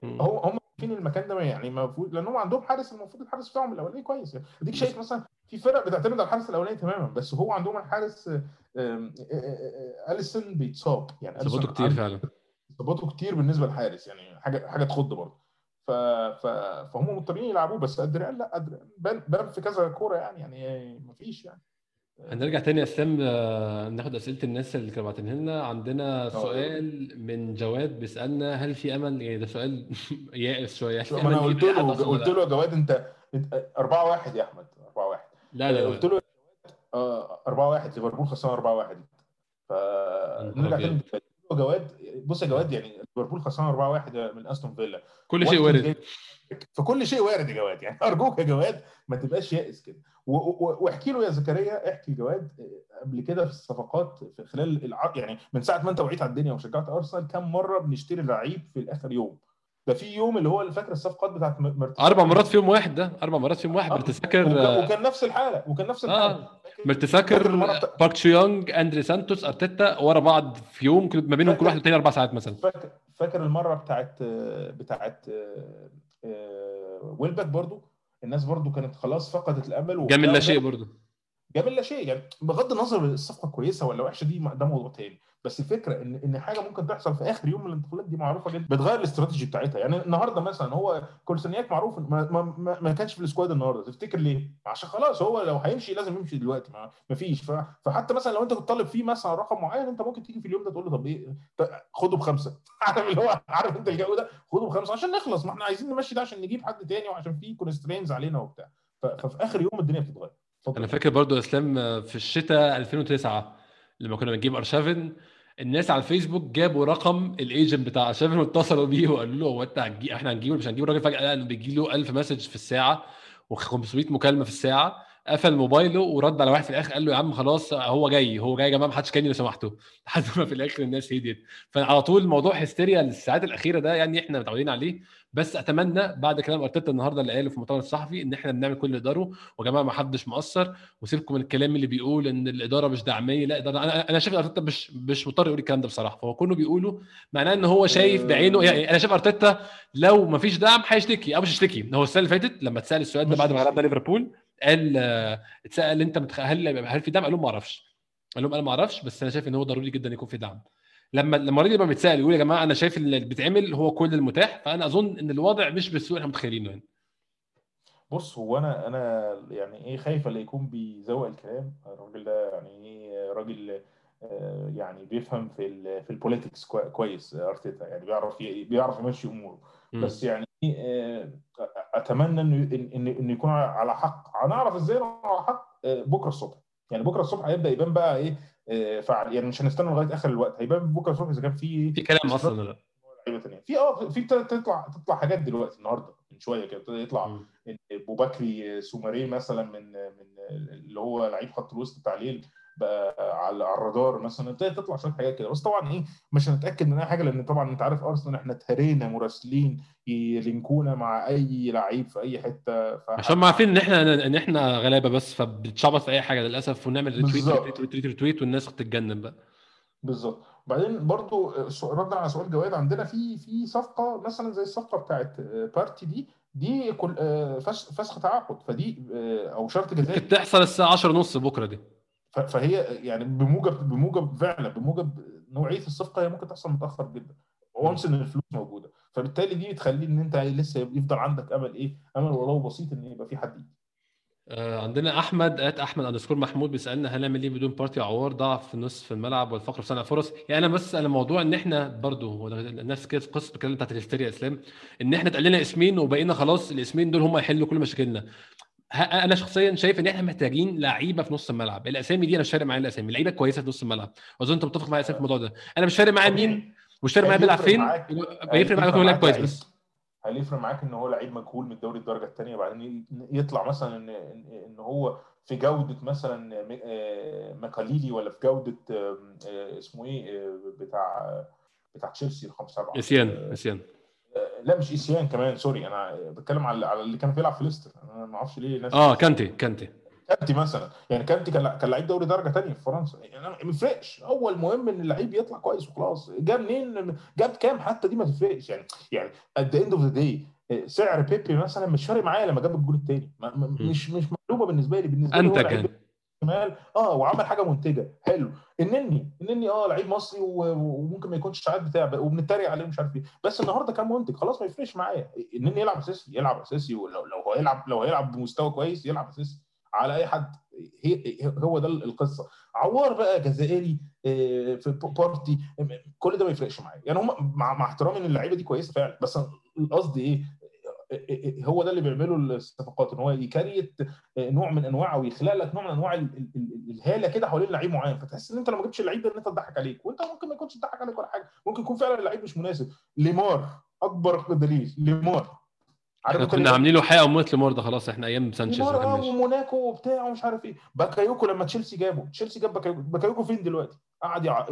هو هم فين المكان ده؟ يعني المفروض لأن هم عندهم حارس المفروض الحارس بتاعهم الاولاني كويس. يعني أديك شايف مثلا في فرق بتعتمد على الحارس الأولاني تماما بس هو عندهم الحارس آم، آم، آه، أليسون بيتصاب يعني ظبطوا كتير فعلا. اصاباته كتير بالنسبة للحارس يعني حاجة حاجة تخض برضه. ف... ف... فهم مضطرين يلعبوه بس أدريان لا أدريان بان في كذا كورة يعني يعني مفيش يعني. هنرجع تاني يا اسلام آه، ناخد أسئلة الناس اللي كانوا باعتينها لنا. عندنا سؤال من جواد بيسألنا هل في أمل؟ يعني ده سؤال يائس شوية. ما أنا امل قلت له قلت؟ له يا جواد أنت 4 1 يا أحمد 4 1 لا لا قلت له 4 1 ليفربول خسران 4 1 فنرجع أبيض. تاني. جواد بص يا جواد يعني ليفربول خسران 4 1 من أستون فيلا. كل شيء وارد. فكل شيء وارد يا جواد يعني أرجوك يا جواد ما تبقاش يائس كده. واحكي له يا زكريا احكي جواد آه، قبل كده في الصفقات في خلال الع... يعني من ساعة ما انت وعيت على الدنيا وشجعت أرسنال كم مرة بنشتري لعيب في الآخر يوم؟ ده في يوم اللي هو فاكر الصفقات بتاعت مرتساكر أربع مرات فيهم واحد ده أربع مرات فيهم واحد آه. مرتساكر وكان, آه، وكان نفس الحالة وكان نفس الحالة. آه بتاع- بارك تشيونج أندري سانتوس أرتيتا ورا بعض في يوم كنت ما بينهم كل واحد والتاني أربع ساعات مثلا. فاكر فاكر المرة بتاعت بتاعت آه، آه، ويلبك برضو؟ الناس برضو كانت خلاص فقدت الأمل جا من لا شيء برضه جاب لا شيء يعني بغض النظر الصفقة كويسة ولا وحشة دي ده موضوع تاني. بس الفكرة ان إن حاجة ممكن تحصل في آخر يوم من الانتقالات دي معروفة جدا. بتغير الاستراتيجي بتاعتها. يعني النهارده مثلا هو كولسنياك معروف ما, ما, ما, ما كانش في ال squad النهارده. تفتكر ليه؟ عشان خلاص هو لو هيمشي لازم يمشي دلوقتي. ما, فيش. فحتى مثلا لو أنت كنت طالب فيه مثلا رقم معين أنت ممكن تيجي في اليوم ده تقول له طب إيه؟ خده بخمسة. عارف اللي هو عارف أنت الجو ده؟ خده بخمسة عشان نخلص. ما إحنا عايزين نمشي ده عشان نجيب حد تاني وعشان في constraints علينا وبتاع. ففي آخر يوم الدنيا بتتغير. أنا فاكر برضو اسلام في الشتاء 2009 لما كنا بنجيب أرشافن الناس على الفيسبوك جابوا رقم ال agent بتاع ارشافن واتصلوا بيه وقالوا له هو انت هتجي إحنا هنجيبه مش هنجيبه. الراجل فجأة انه بيجي له 1000 message في الساعة و500 مكالمة في الساعة. قفل موبايله ورد على واحد في الآخر قال له يا عم خلاص هو جاي هو جاي يا جماعة ما حدش كاني لو سمحتوا لحد ما في الآخر الناس هديت. فعلى طول موضوع هستيريا الساعات الأخيرة ده يعني إحنا متعودين عليه. بس أتمنى بعد كلام أرتيتا النهارده اللي قاله في المؤتمر الصحفي إن إحنا بنعمل كل اللي نقدره ويا جماعة ما حدش مقصر. وسيبكم من الكلام اللي بيقول إن الإدارة مش دعميه لا إدارة أنا أنا شايف أرتيتا مش مش مضطر يقول الكلام ده بصراحة. فهو كونه بيقوله معناه إن هو شايف بعينه. يعني أنا شايف أرتيتا لو ما فيش دعم هيشتكي أو مش هيشتكي. هو السنة اللي فاتت لما اتسأل السؤال ده بعد ما. غلبنا ليفربول قال آه، اتسأل أنت متخ... هل هل في دعم؟ قال لهم ما أعرفش. قال لهم أنا ما أعرفش بس أنا شايف إن هو ضروري جدا يكون في دعم. لما لما الراجل يبقى بيتسأل يقول يا جماعة أنا شايف اللي بيتعمل هو كل المتاح فأنا أظن إن الوضع مش بالسوء اللي إحنا متخيلينه يعني. بص هو أنا أنا يعني إيه خايف اللي يكون بيزوق الكلام؟ الراجل ده يعني إيه؟ راجل آه، يعني بيفهم في ال في البوليتكس كوي- كويس أرتيتا يعني بيعرف بيعرف يمشي أموره. بس يعني إيه، آه، أتمنى إنه إنه يكون على حق. هنعرف إزاي على حق؟ آه، بكرة الصبح. يعني بكرة الصبح هيبدأ يبان بقى إيه؟ آه، فعل يعني مش هنستنى لغاية آخر الوقت. هيبان بكره الصبح إذا كان في في كلام أصلا ولا لأ؟ في آه في تطلع تطلع حاجات دلوقتي النهارده من شوية كده ابتدى يطلع مم. إن أبو بكري سوماري مثلا من من اللي هو لعيب خط الوسط بتاع ليل بقى على الرادار مثلا. ابتدت تطلع شوية حاجات كده. بس طبعا إيه مش هنتأكد من اي حاجة لأن طبعا أنت عارف أرسنال إحنا اتهرينا مراسلين ي link ونا مع أي لعيب في أي حتة. عشان ما عارفين إن إحنا إن إحنا غلابة بس فبنتشعبط في أي حاجة للأسف. ونعمل retweet. retweet retweet retweet والناس تتجنن بقى. بالظبط. وبعدين برضو ردا على سؤال جواد عندنا في في صفقة مثلا زي الصفقة بتاعت بارتي دي دي كل آه، فس- فسخ تعاقد. فدي آه، أو شرط جزائي. ممكن تحصل الساعة 10 ونص بكرة دي. فهي يعني بموجب بموجب فعلا بموجب نوعية الصفقة هي ممكن تحصل متأخر جدا وانس إن الفلوس موجودة. فبالتالي دي بتخلي إن أنت لسه يفضل عندك أمل إيه؟ أمل ولو بسيط إن يبقى في حد يجي. آه، عندنا أحمد ات أحمد underscore محمود بيسألنا هنعمل إيه بدون بارتي عوار ضعف في نصف الملعب والفقر في صنع فرص يعني أنا بس أنا موضوع إن إحنا برضو نفس كده قصة الكلام بتاعت الهستيريا يا إسلام إن إحنا اتقال لنا اسمين وبقينا خلاص الاسمين دول هم يحلوا كل مشاكلنا. أنا شخصيا شايف إن إحنا محتاجين لعيبة في نص الملعب. الأسامي دي أنا مش فارق معايا الأسامي. لعيبه كويسة في نص الملعب. أظن أنت متفق معايا في الموضوع ده. أنا مش فارق معايا مين. مش فارق معايا بيلعب فين. معاك- بيفرق معايا يكون لاعب كويس لعيب- بس. هل يفرق معاك إن هو لعيب مجهول من الدوري الدرجة الثانية بعدين ي- يطلع مثلا ان ان هو في جودة مثلا آه، مكاليلي ولا في جودة آه، آه، اسمه إيه آه، بتاع بتاع تشيلسي رقم سبعه إيسيان آه، إيسيان. لا مش ايسيان كمان sorry أنا بتكلم على على اللي كان بيلعب في ليستر. أنا ما أعرفش ليه ناس آه كانتي كانتي. كانتي مثلا. يعني كانتي كان كان لعيب دوري درجة ثانية في فرنسا. يعني ما يفرقش. هو المهم إن اللعيب يطلع كويس وخلاص. جاب منين؟ جاب كام حتى دي ما تفرقش. يعني يعني at the end of the day سعر بيبي مثلا مش فارق معايا لما جاب الجول الثاني مش مش مقلوبة بالنسبة لي. بالنسبة لي أنت كان شمال. آه وعمل حاجة منتجة. حلو. النني. النني آه لعيب مصري وممكن ما يكونش ساعات بتاع وبنتريق عليه ومش عارف إيه. بس النهارده كان منتج. خلاص ما يفرقش معايا. النني يلعب أساسي. يلعب أساسي. ولو لو هو يلعب لو هيلعب بمستوى كويس يلعب أساسي. على أي حد. هي هو ده القصة. عوار بقى جزائري آه، في بارتي. كل ده ما يفرقش معايا. يعني هم مع, مع احترامي إن اللعيبة دي كويسة فعلا. بس القصد إيه؟ هو ده اللي بيعمله الصفقات إن هو يكريت نوع من انواع أو يخلق لك نوع من أنواع ال- ال- ال- الهالة كده حوالين لعيب معين. فتحس إن أنت لو ما جبتش اللعيب ده إن أنت تضحك عليك. وأنت ممكن ما يكونش تضحك عليك ولا حاجة. ممكن يكون فعلا اللعيب مش مناسب. ليمار أكبر دليل. ليمار. إحنا كنا ليمار؟ عاملين له حياة وموت ليمار ده خلاص إحنا أيام سانشيز آه وموناكو وبتاع ومش عارف إيه. باكايوكو لما تشيلسي جابه. تشيلسي جاب باكايوكو. باكايوكو فين دلوقتي؟ قعد يع...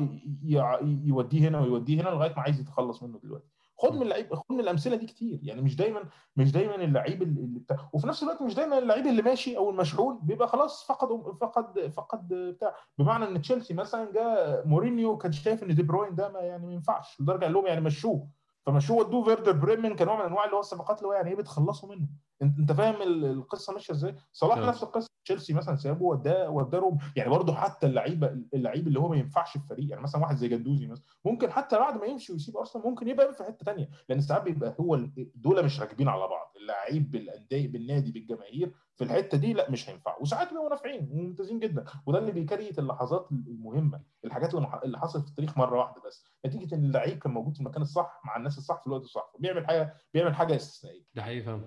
يع... يوديه هنا ويوديه هنا لغاية ما عايز يتخلص منه دلوقتي. خد من اللعيب خد من الأمثلة دي كتير. يعني مش دايما مش دايما اللعيب اللي بتاع وفي نفس الوقت مش دايما اللعيب اللي ماشي أو المشحون بيبقى خلاص فقد فقد فقد بتاع. بمعنى إن تشيلسي مثلا جاء مورينيو كان شايف إن دي بروين ده ما يعني ما ينفعش لدرجة قال لهم يعني مشوه. فمشوه ودوه فيردر بريمن كنوع من أنواع اللي هو الصفقات اللي هو يعني إيه بتخلصوا منه. انت فاهم ال- القصة ماشية إزاي؟ صلاح آه. نفس القصة تشيلسي مثلا سابه وداه وداه يعني برضه حتى اللعيبه اللعيب اللي هو ما ينفعش في فريق يعني مثلا واحد زي جندوزي مثلا ممكن حتى بعد ما يمشي ويسيب أرسنال ممكن يبقى في حتة ثانية لأن ساعات بيبقى هو دول مش راكبين على بعض اللعيب بالانديه بالنادي بالجماهير في الحتة دي لا مش هينفع. وساعات بيبقوا نافعين وممتازين جدا وده اللي بيكريت اللحظات المهمة الحاجات اللي حصلت في التاريخ مرة واحدة بس نتيجة إن اللعيب كان موجود في المكان الصح مع الناس الصح في الوقت الصح بيعمل حاجة بيعمل حاجة استثنائية. ده حقيقي فاهم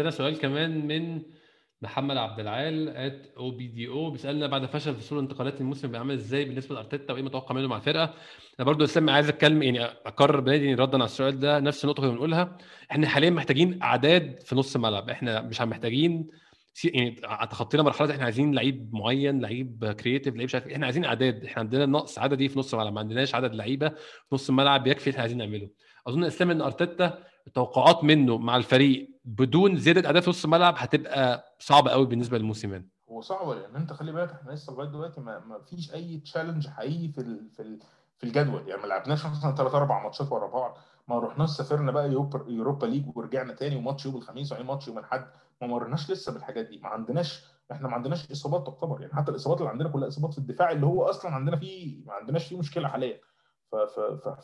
عندنا سؤال كمان من محمد عبد العال ات أو بي دي أو بيسألنا بعد فشل في سوق الانتقالات الموسم بيبقى عامل إزاي بالنسبة لأرتيتا وإيه متوقع منه مع الفرقة أنا برضو اسلام عايز أتكلم يعني اكرر بنادي ردا على السؤال ده نفس النقطة اللي بنقولها إحنا حاليا محتاجين أعداد في نص الملعب إحنا مش محتاجين يعني تخطينا مرحلة إحنا عايزين لعيب معين لعيب creative لعيب مش عارف. إحنا عايزين أعداد إحنا عندنا نقص عددي في نص الملعب ما عندناش عدد لعيبة في نص الملعب يكفي اللي إحنا عايزين نعمله أظن اسلام إن أرتيتا التوقعات منه مع الفريق بدون زيادة اداء في نص الملعب هتبقى صعبة قوي بالنسبة للموسمين هو صعب لأن أنت خلي بالك إحنا لسه لغاية دلوقتي ما, ما فيش أي challenge حقيقي في ال في ال في الجدول. يعني ما لعبناش مثلا ثلاث أربع ماتشات ورا بعض. ما رحناش سافرنا بقى يوروبا, يوروبا ليج ورجعنا تاني وماتش يوم الخميس وبعدين ماتش يوم الأحد. ما مرناش لسه بالحاجات دي. ما عندناش إحنا ما عندناش إصابات تعتبر يعني حتى الإصابات اللي عندنا كلها إصابات في الدفاع اللي هو أصلا عندنا فيه ما عندناش فيه مشكلة حاليا.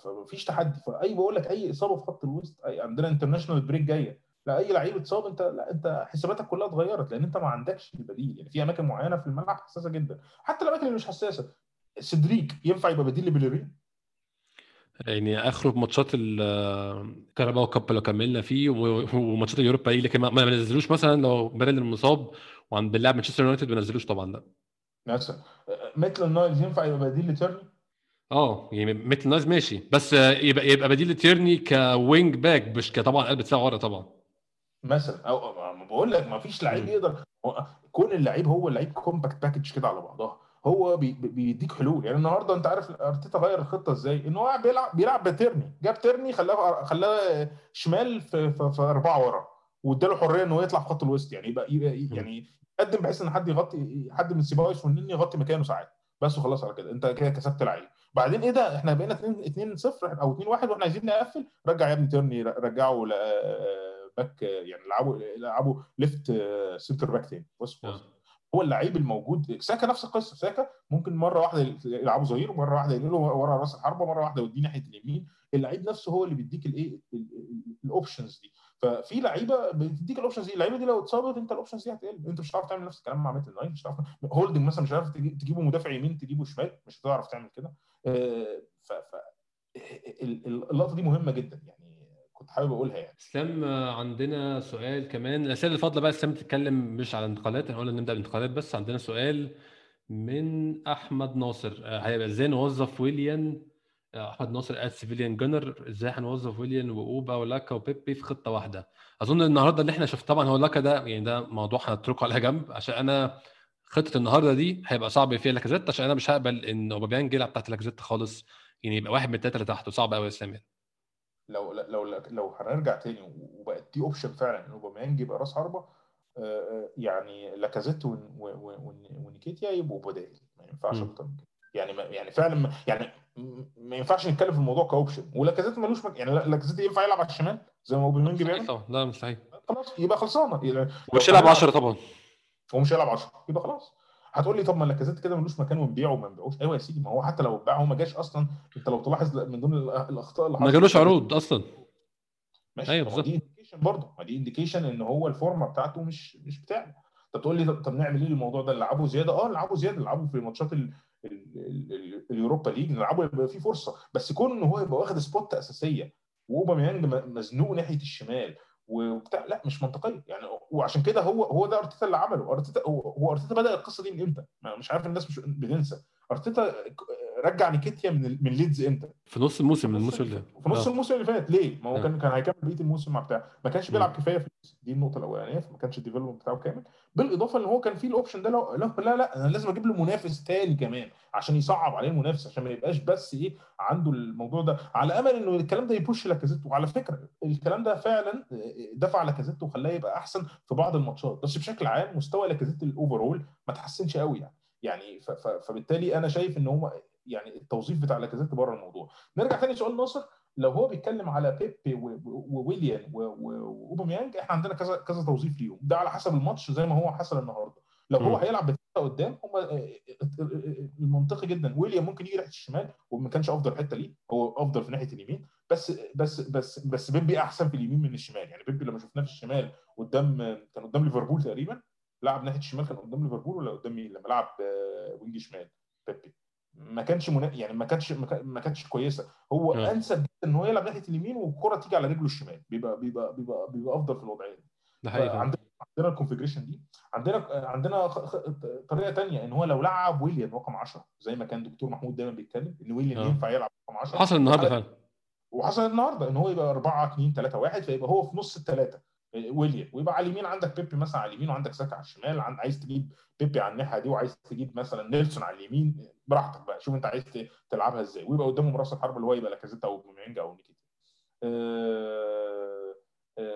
فمفيش تحدي. فاي بقول لك أي إصابة في خط الوسط أي عندنا international break جاية. لا أي لعيب اتصاب انت لا أنت حساباتك كلها اتغيرت لأن أنت ما عندكش البديل يعني في أماكن معينة في الملعب حساسة جدا. حتى الأماكن اللي مش حساسة. سيدريك ينفع يبقى بديل لبيليرين يعني اخره في ماتشات الكاراباو كاب لو كملنا فيه وماتشات اليوروبا ليج لكن ما ما نزلوش مثلا لو بيليرين مصاب وعند بنلعب مانشستر يونايتد ما نزلوش طبعا لا. مثلا ميتلاند نايلز ينفع يبقى بديل لتيرني آه يعني ميتلاند نايلز ماشي. بس يبقى يبقى بديل لتيرني ك wing back مش ك طبعا قلب دفاع ورا طبعا. مثلا. أو بقول لك ما فيش لعيب يقدر كون اللعيب هو اللعيب compact package كده على بعضها. هو بي بي- بيديك حلول. يعني النهارده أنت عارف أرتيتا غير الخطة إزاي؟ إن هو بيلعب بيلعب بتيرني. جاب تيرني خلاه خلاه شمال في, في, في أربعة ورا واداله حرية إن هو يطلع في خط الوسط. يعني يبقى, يبقى يعني يقدم بحيث إن حد يغطي حد من سيبايوس والنني يغطي مكانه ساعات. بس وخلاص على كده. انت كده كسبت لعيب بعدين إيه ده؟ إحنا بقينا 2 2 0 أو 2 1 وإحنا عايزين نقفل. رجع يا ابني تيرني. رجعه back يعني لعبوا لعبوا left center back تاني. بص بص. هو اللعيب الموجود. ساكا نفس القصة. ساكا ممكن مرة واحدة يلعبوا ظهير ومرة واحدة ينقلوا ورا راس الحربة مره واحدة يوديه ناحية اليمين. اللعيب نفسه هو اللي بيديك الايه ال options دي. ففي لعيبة بتديك ال options دي اللعيبة دي لو اتصابت انت ال options دي هتقل. انت مش هتعرف تعمل نفس الكلام مع ميتلاند نايلز مش هتعرف هولدنج مثلا مش هتعرف تجي- تجيبه مدافع يمين تجيبه شمال مش هتعرف تعمل كده. آه، ف ف ال- ال- اللقطة دي مهمة جدا يعني كنت حابب أقولها يعني. اسلام آه، عندنا سؤال كمان. الاسئله اللي فاضله بقى اسلام تتكلم مش على الانتقالات إحنا قلنا نبدأ بالانتقالات بس. عندنا سؤال من أحمد ناصر. آه، هيبقى إزاي نوظف ويليان أحمد ناصر ات سيفيليان جنر إزاي هنوظف ويليان وأوبا ولاكا وبيبي في خطة واحدة أظن النهارده اللي إحنا شفت طبعا هو لاكا ده يعني ده موضوع هنتركه على جنب عشان أنا خطة النهارده دي هيبقى صعب فيها لاكازيت عشان أنا مش هقبل إن أوباميانج يلعب تحت لاكازيت خالص يعني يبقى واحد من الثلاثه اللي تحته صعب قوي يا اسلام. لو لو لو هنرجع تاني وبقت دي option فعلا إن أوباميانج يبقى راس حربة آه، آه، يعني لاكازيت ون- ون- ون- ونيكيتيا يبقوا بدائل ما ينفعش. أكتر من كده يعني ما يعني فعلا ما- يعني ما ينفعش نتكلم في الموضوع ك option. ولاكازيت ملوش مك... يعني لاكازيت ينفع يلعب على الشمال زي ما أوباميانج مستحيل بيعمل؟ طبعا. لا مستحيل خلاص يبقى خلصانة. يعني مش يلعب 10 طبعا. هو مش هيلعب 10 يبقى خلاص. هتقول لي طب ما لاكازيت كده ملوش مكان ونبيعه وما نبيعوش أيوه يا سيدي. ما هو حتى لو اتباع هو ما جاش أصلا. أنت لو تلاحظ من ضمن الأخطاء اللي ما جالوش عروض أصلا. ماشي. هو بالظبط. دي indication برضه. ما دي indication إن هو الفورمة بتاعته مش مش بتاعنا طب تقول لي طب, نعمل إيه الموضوع ده؟ نلعبه زيادة. آه نلعبه زيادة. نلعبه في ماتشات ال- ال- ال- ال- اليوروبا ليج نلعبه يبقى فيه فرصة. بس كون إن هو يبقى واخد spot أساسية وأوباميانج مزنوق ناحية الشمال وبتاع لا مش منطقية. يعني وعشان كده هو هو ده أرتيتا اللي عمله. أرتيتا هو, أرتيتا بدأ القصة دي من إمتى؟ مش عارف الناس مش بتنسى. أرتيتا رجع نيكيتيا من من ليدز إمتى؟ في نص الموسم من الموسم اللي في نص آه. الموسم اللي فات. ليه؟ ما هو آه. كان كان هيكمل بقية الموسم مع بتاع. ما كانش بيلعب مم. كفاية في دي النقطة الأولانية. فما كانش ال development بتاعه كامل. بالإضافة إن هو كان في ال option ده لو لا لا, لا أنا لازم أجيب له منافس تاني كمان عشان يصعب عليه المنافس عشان ما يبقاش بس إيه عنده الموضوع ده. على أمل إنه الكلام ده ي push لاكازيت وعلى فكرة الكلام ده فعلا دفع لاكازيت وخلاه يبقى أحسن في بعض الماتشات. بس بشكل عام مستوى لاكازيت ال overall ما تحسنش قوي يعني. يعني فبالتالي أنا شايف إن هو يعني التوظيف بتاع لاكازيت بره الموضوع. نرجع تاني سؤال ناصر. لو هو بيتكلم على بيبي وويليان وأوباميانج إحنا عندنا كذا كذا توظيف ليهم. ده على حسب الماتش زي ما هو حصل النهارده. لو هو. هيلعب بثلاثه قدام هم المنطقي جدا. ويليام ممكن يجي ناحيه الشمال وما كانش أفضل حتة ليه. هو أفضل في ناحية اليمين. بس بس بس بس بيبي أحسن في اليمين من الشمال. يعني بيبي لما شفناه في الشمال قدام كان قدام ليفربول تقريبا لعب ناحية الشمال كان قدام ليفربول ولا قدام مين؟ لما لعب آه، wing شمال. بيبي. ما كانش منا... يعني ما كانش ما كان- ما كانتش كويسة. هو آه. أنسب جدا إن هو يلعب ناحية اليمين والكرة تيجي على رجله الشمال. بيبقى بيبقى بيبقى, بيبقى أفضل في الوضعية دي. ده حقيقي. عندنا عندنا ال configuration دي. عندنا عندنا خ- طريقة تانية إن هو لو لعب ويليام رقم 10 زي ما كان دكتور محمود دايما بيتكلم إن ويليام آه. ينفع يلعب رقم 10 حصل النهارده فعلا. وحصل النهارده إن هو يبقى 4 2 3 1 فيبقى هو في نص الثلاثه ويليام. ويبقى على اليمين عندك بيبي مثلا على اليمين وعندك ساكا على الشمال عن- عايز تجيب بيبي على الناحية دي وعايز تجيب مثلا نيلسون على اليمين براحتك بقى. شوف أنت عايز تلعبها إزاي. ويبقى قدامه راس الحربة اللي هو يبقى لاكازيت أو بوميانج أو نكيتياه. آه،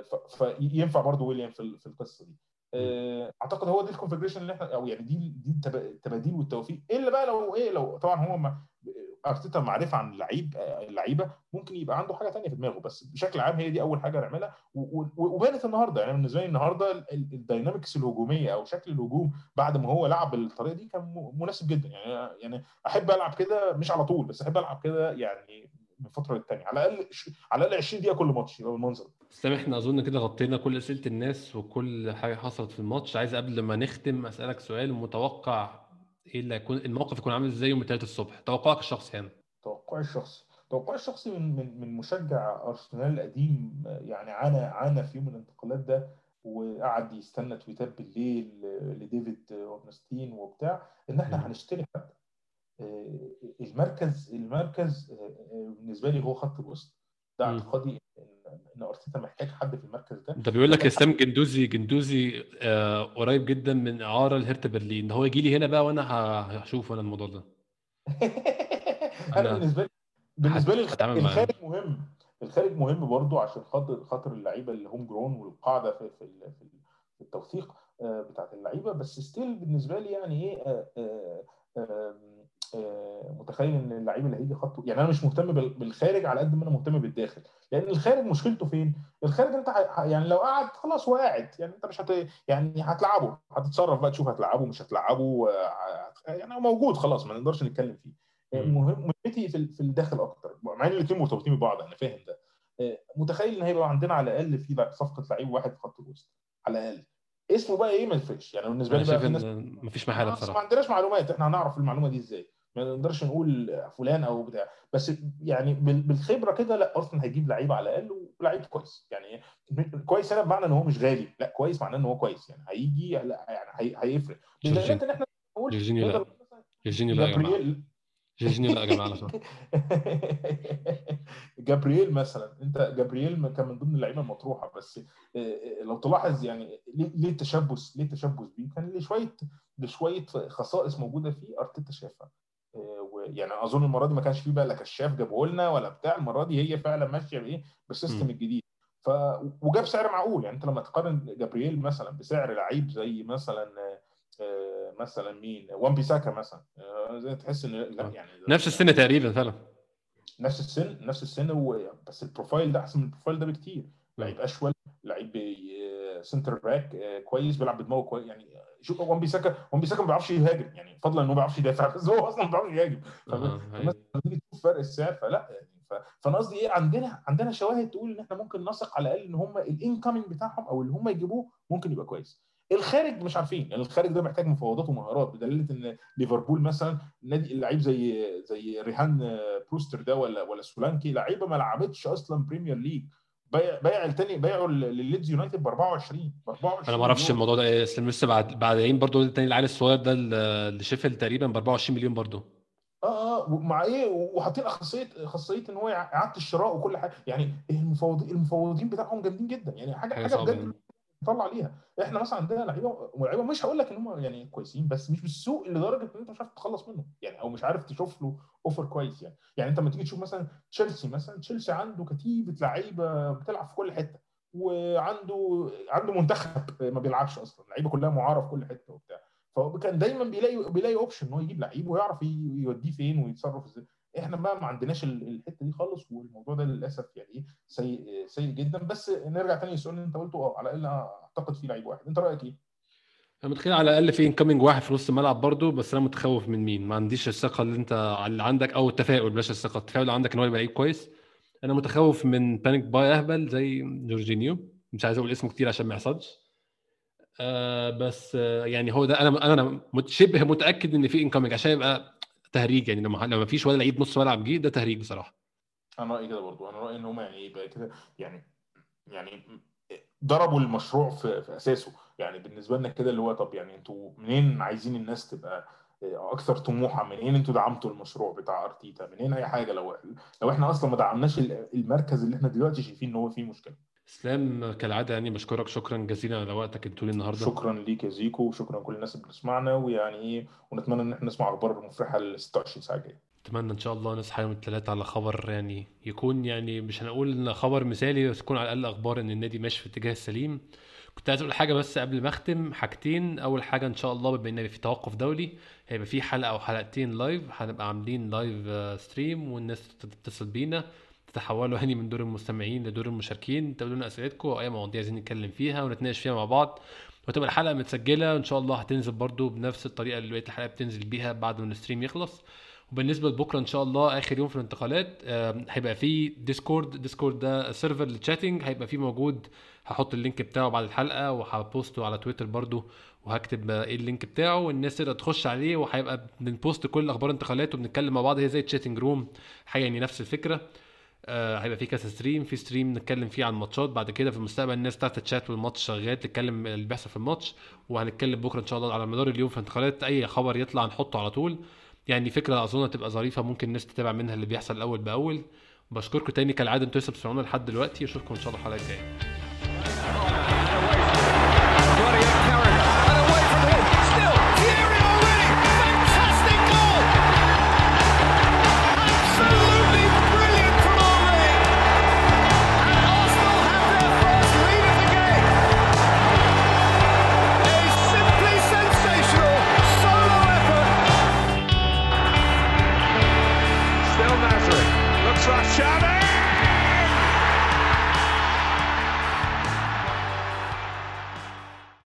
ف- فينفع برضه ويليام في في القصة دي. آه، أعتقد هو دي ال configuration اللي إحنا أو يعني دي دي التب- التباديل والتوافيق. إلا بقى لو إيه لو طبعا هو ما أرتيتا معرفة عن اللعيب آه، اللعيبة ممكن يبقى عنده حاجة تانية في دماغه بس بشكل عام هي دي أول حاجة نعملها. وبانت النهارده يعني بالنسبة لي النهارده ال- ال- ال dynamics الهجومية أو شكل الهجوم بعد ما هو لعب بالطريقة دي كان مناسب جدا. يعني يعني أحب ألعب كده مش على طول بس أحب ألعب كده يعني من فترة للتانية. على الأقل على الأقل 20 دقيقة كل ماتش يبقى بالمنظر. اسلام إحنا أظن كده غطينا كل أسئلة الناس وكل حاجة حصلت في الماتش. عايز قبل ما نختم أسألك سؤال متوقع إيه اللي هيكون الموقف يكون عامل إزاي يوم الثلاث الصبح؟ توقعك الشخصي يعني. توقعي الشخصي توقعي الشخصي من من من مشجع أرسنال القديم يعني عانى عانى في يوم الانتقالات ده وقعد يستنى تويتات بالليل لديفيد أورنستين وبتاع إن إحنا. هنشتري حد. آه، المركز المركز آه، آه، بالنسبة لي هو خط الوسط. ده. اعتقادي إن إن أرتيتا محتاج حد في المركز ده. ده بيقول لك إسلام جندوزي جندوزي آه قريب جدا من إعارة لهرت برلين. ده هو يجي لي هنا بقى وأنا هشوف أنا الموضوع ده. أنا بالنسبة لي بالنسبة لي الخارج, مهم. الخارج مهم برضو عشان خاطر خاطر اللعيبة اللي هم جرون والقاعدة في في في ال- في التوثيق آه، بتاعت اللعيبة. بس ستيل بالنسبة لي يعني إيه آه، آه، متخيل إن اللعيب اللي هيجي خطه يعني أنا مش مهتم بال- بالخارج على قد ما أنا مهتم بالداخل. لأن الخارج مشكلته فين؟ الخارج أنت يعني لو قعد خلاص هو قاعد يعني أنت مش هت يعني هتلعبه هتتصرف بقى تشوف هتلعبه مش هتلعبه آه، يعني هو موجود خلاص ما نقدرش نتكلم فيه. مهم مهمتي في في الداخل أكتر مع إن الاثنين مرتبطين ببعض أنا فاهم ده. آه، متخيل إن هيبقى عندنا على الأقل في صفقة لعيب واحد في خط الوسط على الأقل. اسمه بقى إيه؟ ما يفرقش. يعني بالنسبة لي بقى في ناس مفيش محاله بس ما بصراحة. عندناش معلومات إحنا هنعرف المعلومة دي إزاي؟ ما نقدرش نقول فلان أو بتاع. بس يعني بال- بالخبرة كده لا أرسنال هيجيب لعيب على الأقل ولعيب كويس. يعني كويس هنا بمعنى إن هو مش غالي. لا كويس معناه إن هو كويس. يعني هيجي لا يعني هي- هيفرق. بالذات إن إحنا نقول جورجينيو لا. جورجينيو لا يا جماعة. جابرييل. جورجينيو لا يا جماعة. جابرييل مثلا. أنت جابرييل كان من ضمن اللعيبة المطروحة. بس آه، آه، لو تلاحظ يعني ليه التشبث ليه التشبث بيه؟ كان لشوية لشوية خصائص موجودة فيه أرتيتا شافها. ويعني أظن المرة دي ما كانش فيه بقى لا كشاف جابه لنا ولا بتاع المرة دي هي فعلا ماشية بإيه؟ بال system. الجديد. ف وجاب سعر معقول يعني أنت لما تقارن جابرييل مثلا بسعر لعيب زي مثلا آه، آه، مثلا مين؟ وان بيساكا مثلا. آه، زي تحس إن لا آه. يعني نفس السن تقريبا فعلا. نفس السن نفس السن و... بس ال profile ده أحسن من ال profile ده بكتير. لعيب أشول لعيب centre back آه، كويس بيلعب بدماغه كويس يعني شوف وان بيساكا وان بيساكا ما بيعرفش يهاجم يعني فضلا انه ما بيعرفش يدافع بس هو أصلا ما بيعرفش يهاجم. آه، لما تيجي تشوف فرق السعر فلا يعني. فأنا قصدي إيه عندنا عندنا شواهد تقول إن إحنا ممكن نثق على الأقل إن هم ال incoming بتاعهم أو اللي هم يجيبوه ممكن يبقى كويس. الخارج مش عارفين يعني الخارج ده محتاج مفاوضات ومهارات بدليل إن ليفربول مثلا نادي اللعيب زي زي ريان بروستر ده ولا ولا سولانكي لعيبة ما لعبتش أصلا Premier League بايع بايع التاني بايعوا للليدز يونايتد ب 24 ب 24 أنا ما أعرفش. الموضوع ده إيه اسلام لسه بعد بعدين برضو التاني العيل الصغير ده اللي شيفيلد تقريبا ب 24 مليون برضو. آه آه ومع إيه وحاطين خاصية خاصية إن هو إعادة الشراء وكل حاجة. يعني المفوضين المفوضين بتاعهم جامدين جدا. يعني حاجة حاجة بجد نطلع عليها إحنا مثلا عندنا لعيبة لعيبه مش هقول لك إن هم يعني كويسين بس مش بالسوق لدرجة إن أنت مش عارف تتخلص منه يعني أو مش عارف تشوف له offer كويس يعني. يعني أنت لما تيجي تشوف مثلا تشيلسي مثلا تشيلسي عنده كتيبة لعيبة بتلعب في كل حتة وعنده عنده منتخب ما بيلعبش أصلا اللعيبه كلها معاره في كل حتة وبتاع. فهو كان دايما بيلاقي بيلاقي option إن هو يجيب لعيب ويعرف يوديه فين ويتصرف إزاي. إحنا بقى ما عندناش ال- الحتة دي خالص والموضوع ده للأسف يعني إيه سيء سيء جدا. بس نرجع تاني للسؤال اللي أنت قلته. آه على الأقل أعتقد في لعيب واحد. أنت رأيك إيه؟ أنا متخيل على الأقل في incoming واحد في نص الملعب برضو بس أنا متخوف من مين؟ ما عنديش الثقة اللي أنت اللي عندك أو التفاؤل بلاش الثقة التفاؤل اللي عندك إن هو يبقى لعيب كويس. أنا متخوف من panic buy أهبل زي جورجينيو. مش عايز أقول اسمه كتير عشان ما يحصلش. آه بس آه يعني هو ده أنا أنا شبه متأكد إن في incoming عشان يبقى تهريج يعني لما لما فيش ولا لعيب نص ملعب جه ده تهريج بصراحة. أنا رأيي كده برضو أنا رأيي إن هم يعني إيه بقى كده يعني يعني ضربوا المشروع في, في أساسه. يعني بالنسبة لنا كده اللي هو طب يعني أنتوا منين عايزين الناس تبقى أكثر طموحا منين أنتوا دعمتوا المشروع بتاع أرتيتا؟ منين أي حاجة؟ لو لو إحنا أصلا ما دعمناش المركز اللي إحنا دلوقتي شايفين إن هو فيه مشكلة. إسلام كالعادة يعني بشكرك. شكرا جزيلا على وقتك الطويل النهارده. شكرا ليك يا زيكو. وشكرا لكل الناس اللي بتسمعنا. ويعني إيه ونتمنى إن إحنا نسمع أخبار مفرحة ال 26 ساعة الجاية. أتمنى إن شاء الله نصحى يوم الثلاثاء على خبر يعني يكون يعني مش هنقول إن خبر مثالي بس يكون على الأقل أخبار إن النادي ماشي في الاتجاه السليم كنت عايز أقول حاجة بس قبل ما أختم. حاجتين. أول حاجة إن شاء الله بما إن في توقف دولي هيبقى في حلقة أو حلقتين live هنبقى عاملين live stream والناس تتصل بينا. تتحولوا يعني من دور المستمعين لدور المشاركين تقولوا لنا أسئلتكم أو اي مواضيع عايزين نتكلم فيها ونتناقش فيها مع بعض. وتبقى الحلقة متسجلة ان شاء الله هتنزل برضو بنفس الطريقة اللي بقيه الحلقة بتنزل بيها بعد ما ال stream يخلص. وبالنسبة لبكرة إن شاء الله آخر يوم في الانتقالات هيبقى في ديسكورد ديسكورد ده server لل chatting هيبقى فيه موجود. هحط ال link بتاعه بعد الحلقة وه post ه على تويتر برضو وهكتب إيه ال link بتاعه. والناس تقدر تخش عليه وهيبقى بن post كل أخبار الانتقالات وبنتكلم مع بعض. هي زي chatting room حاجة يعني نفس الفكرة. آه هيبقى في كذا stream في stream نتكلم فيه عن ماتشات بعد كده في المستقبل الناس بتاعت الشات والماتش شغال تتكلم اللي بيحصل في الماتش وهنتكلم بكرة إن شاء الله على مدار اليوم. في الانتقالات أي خبر يطلع نحطه على طول. يعني فكرة أظن هتبقى ظريفة ممكن الناس تتابع منها اللي بيحصل أول بأول. بشكركم تاني كالعادة أنتوا لسه بتسمعونا لحد دلوقتي. أشوفكم إن شاء الله الحلقة الجاية.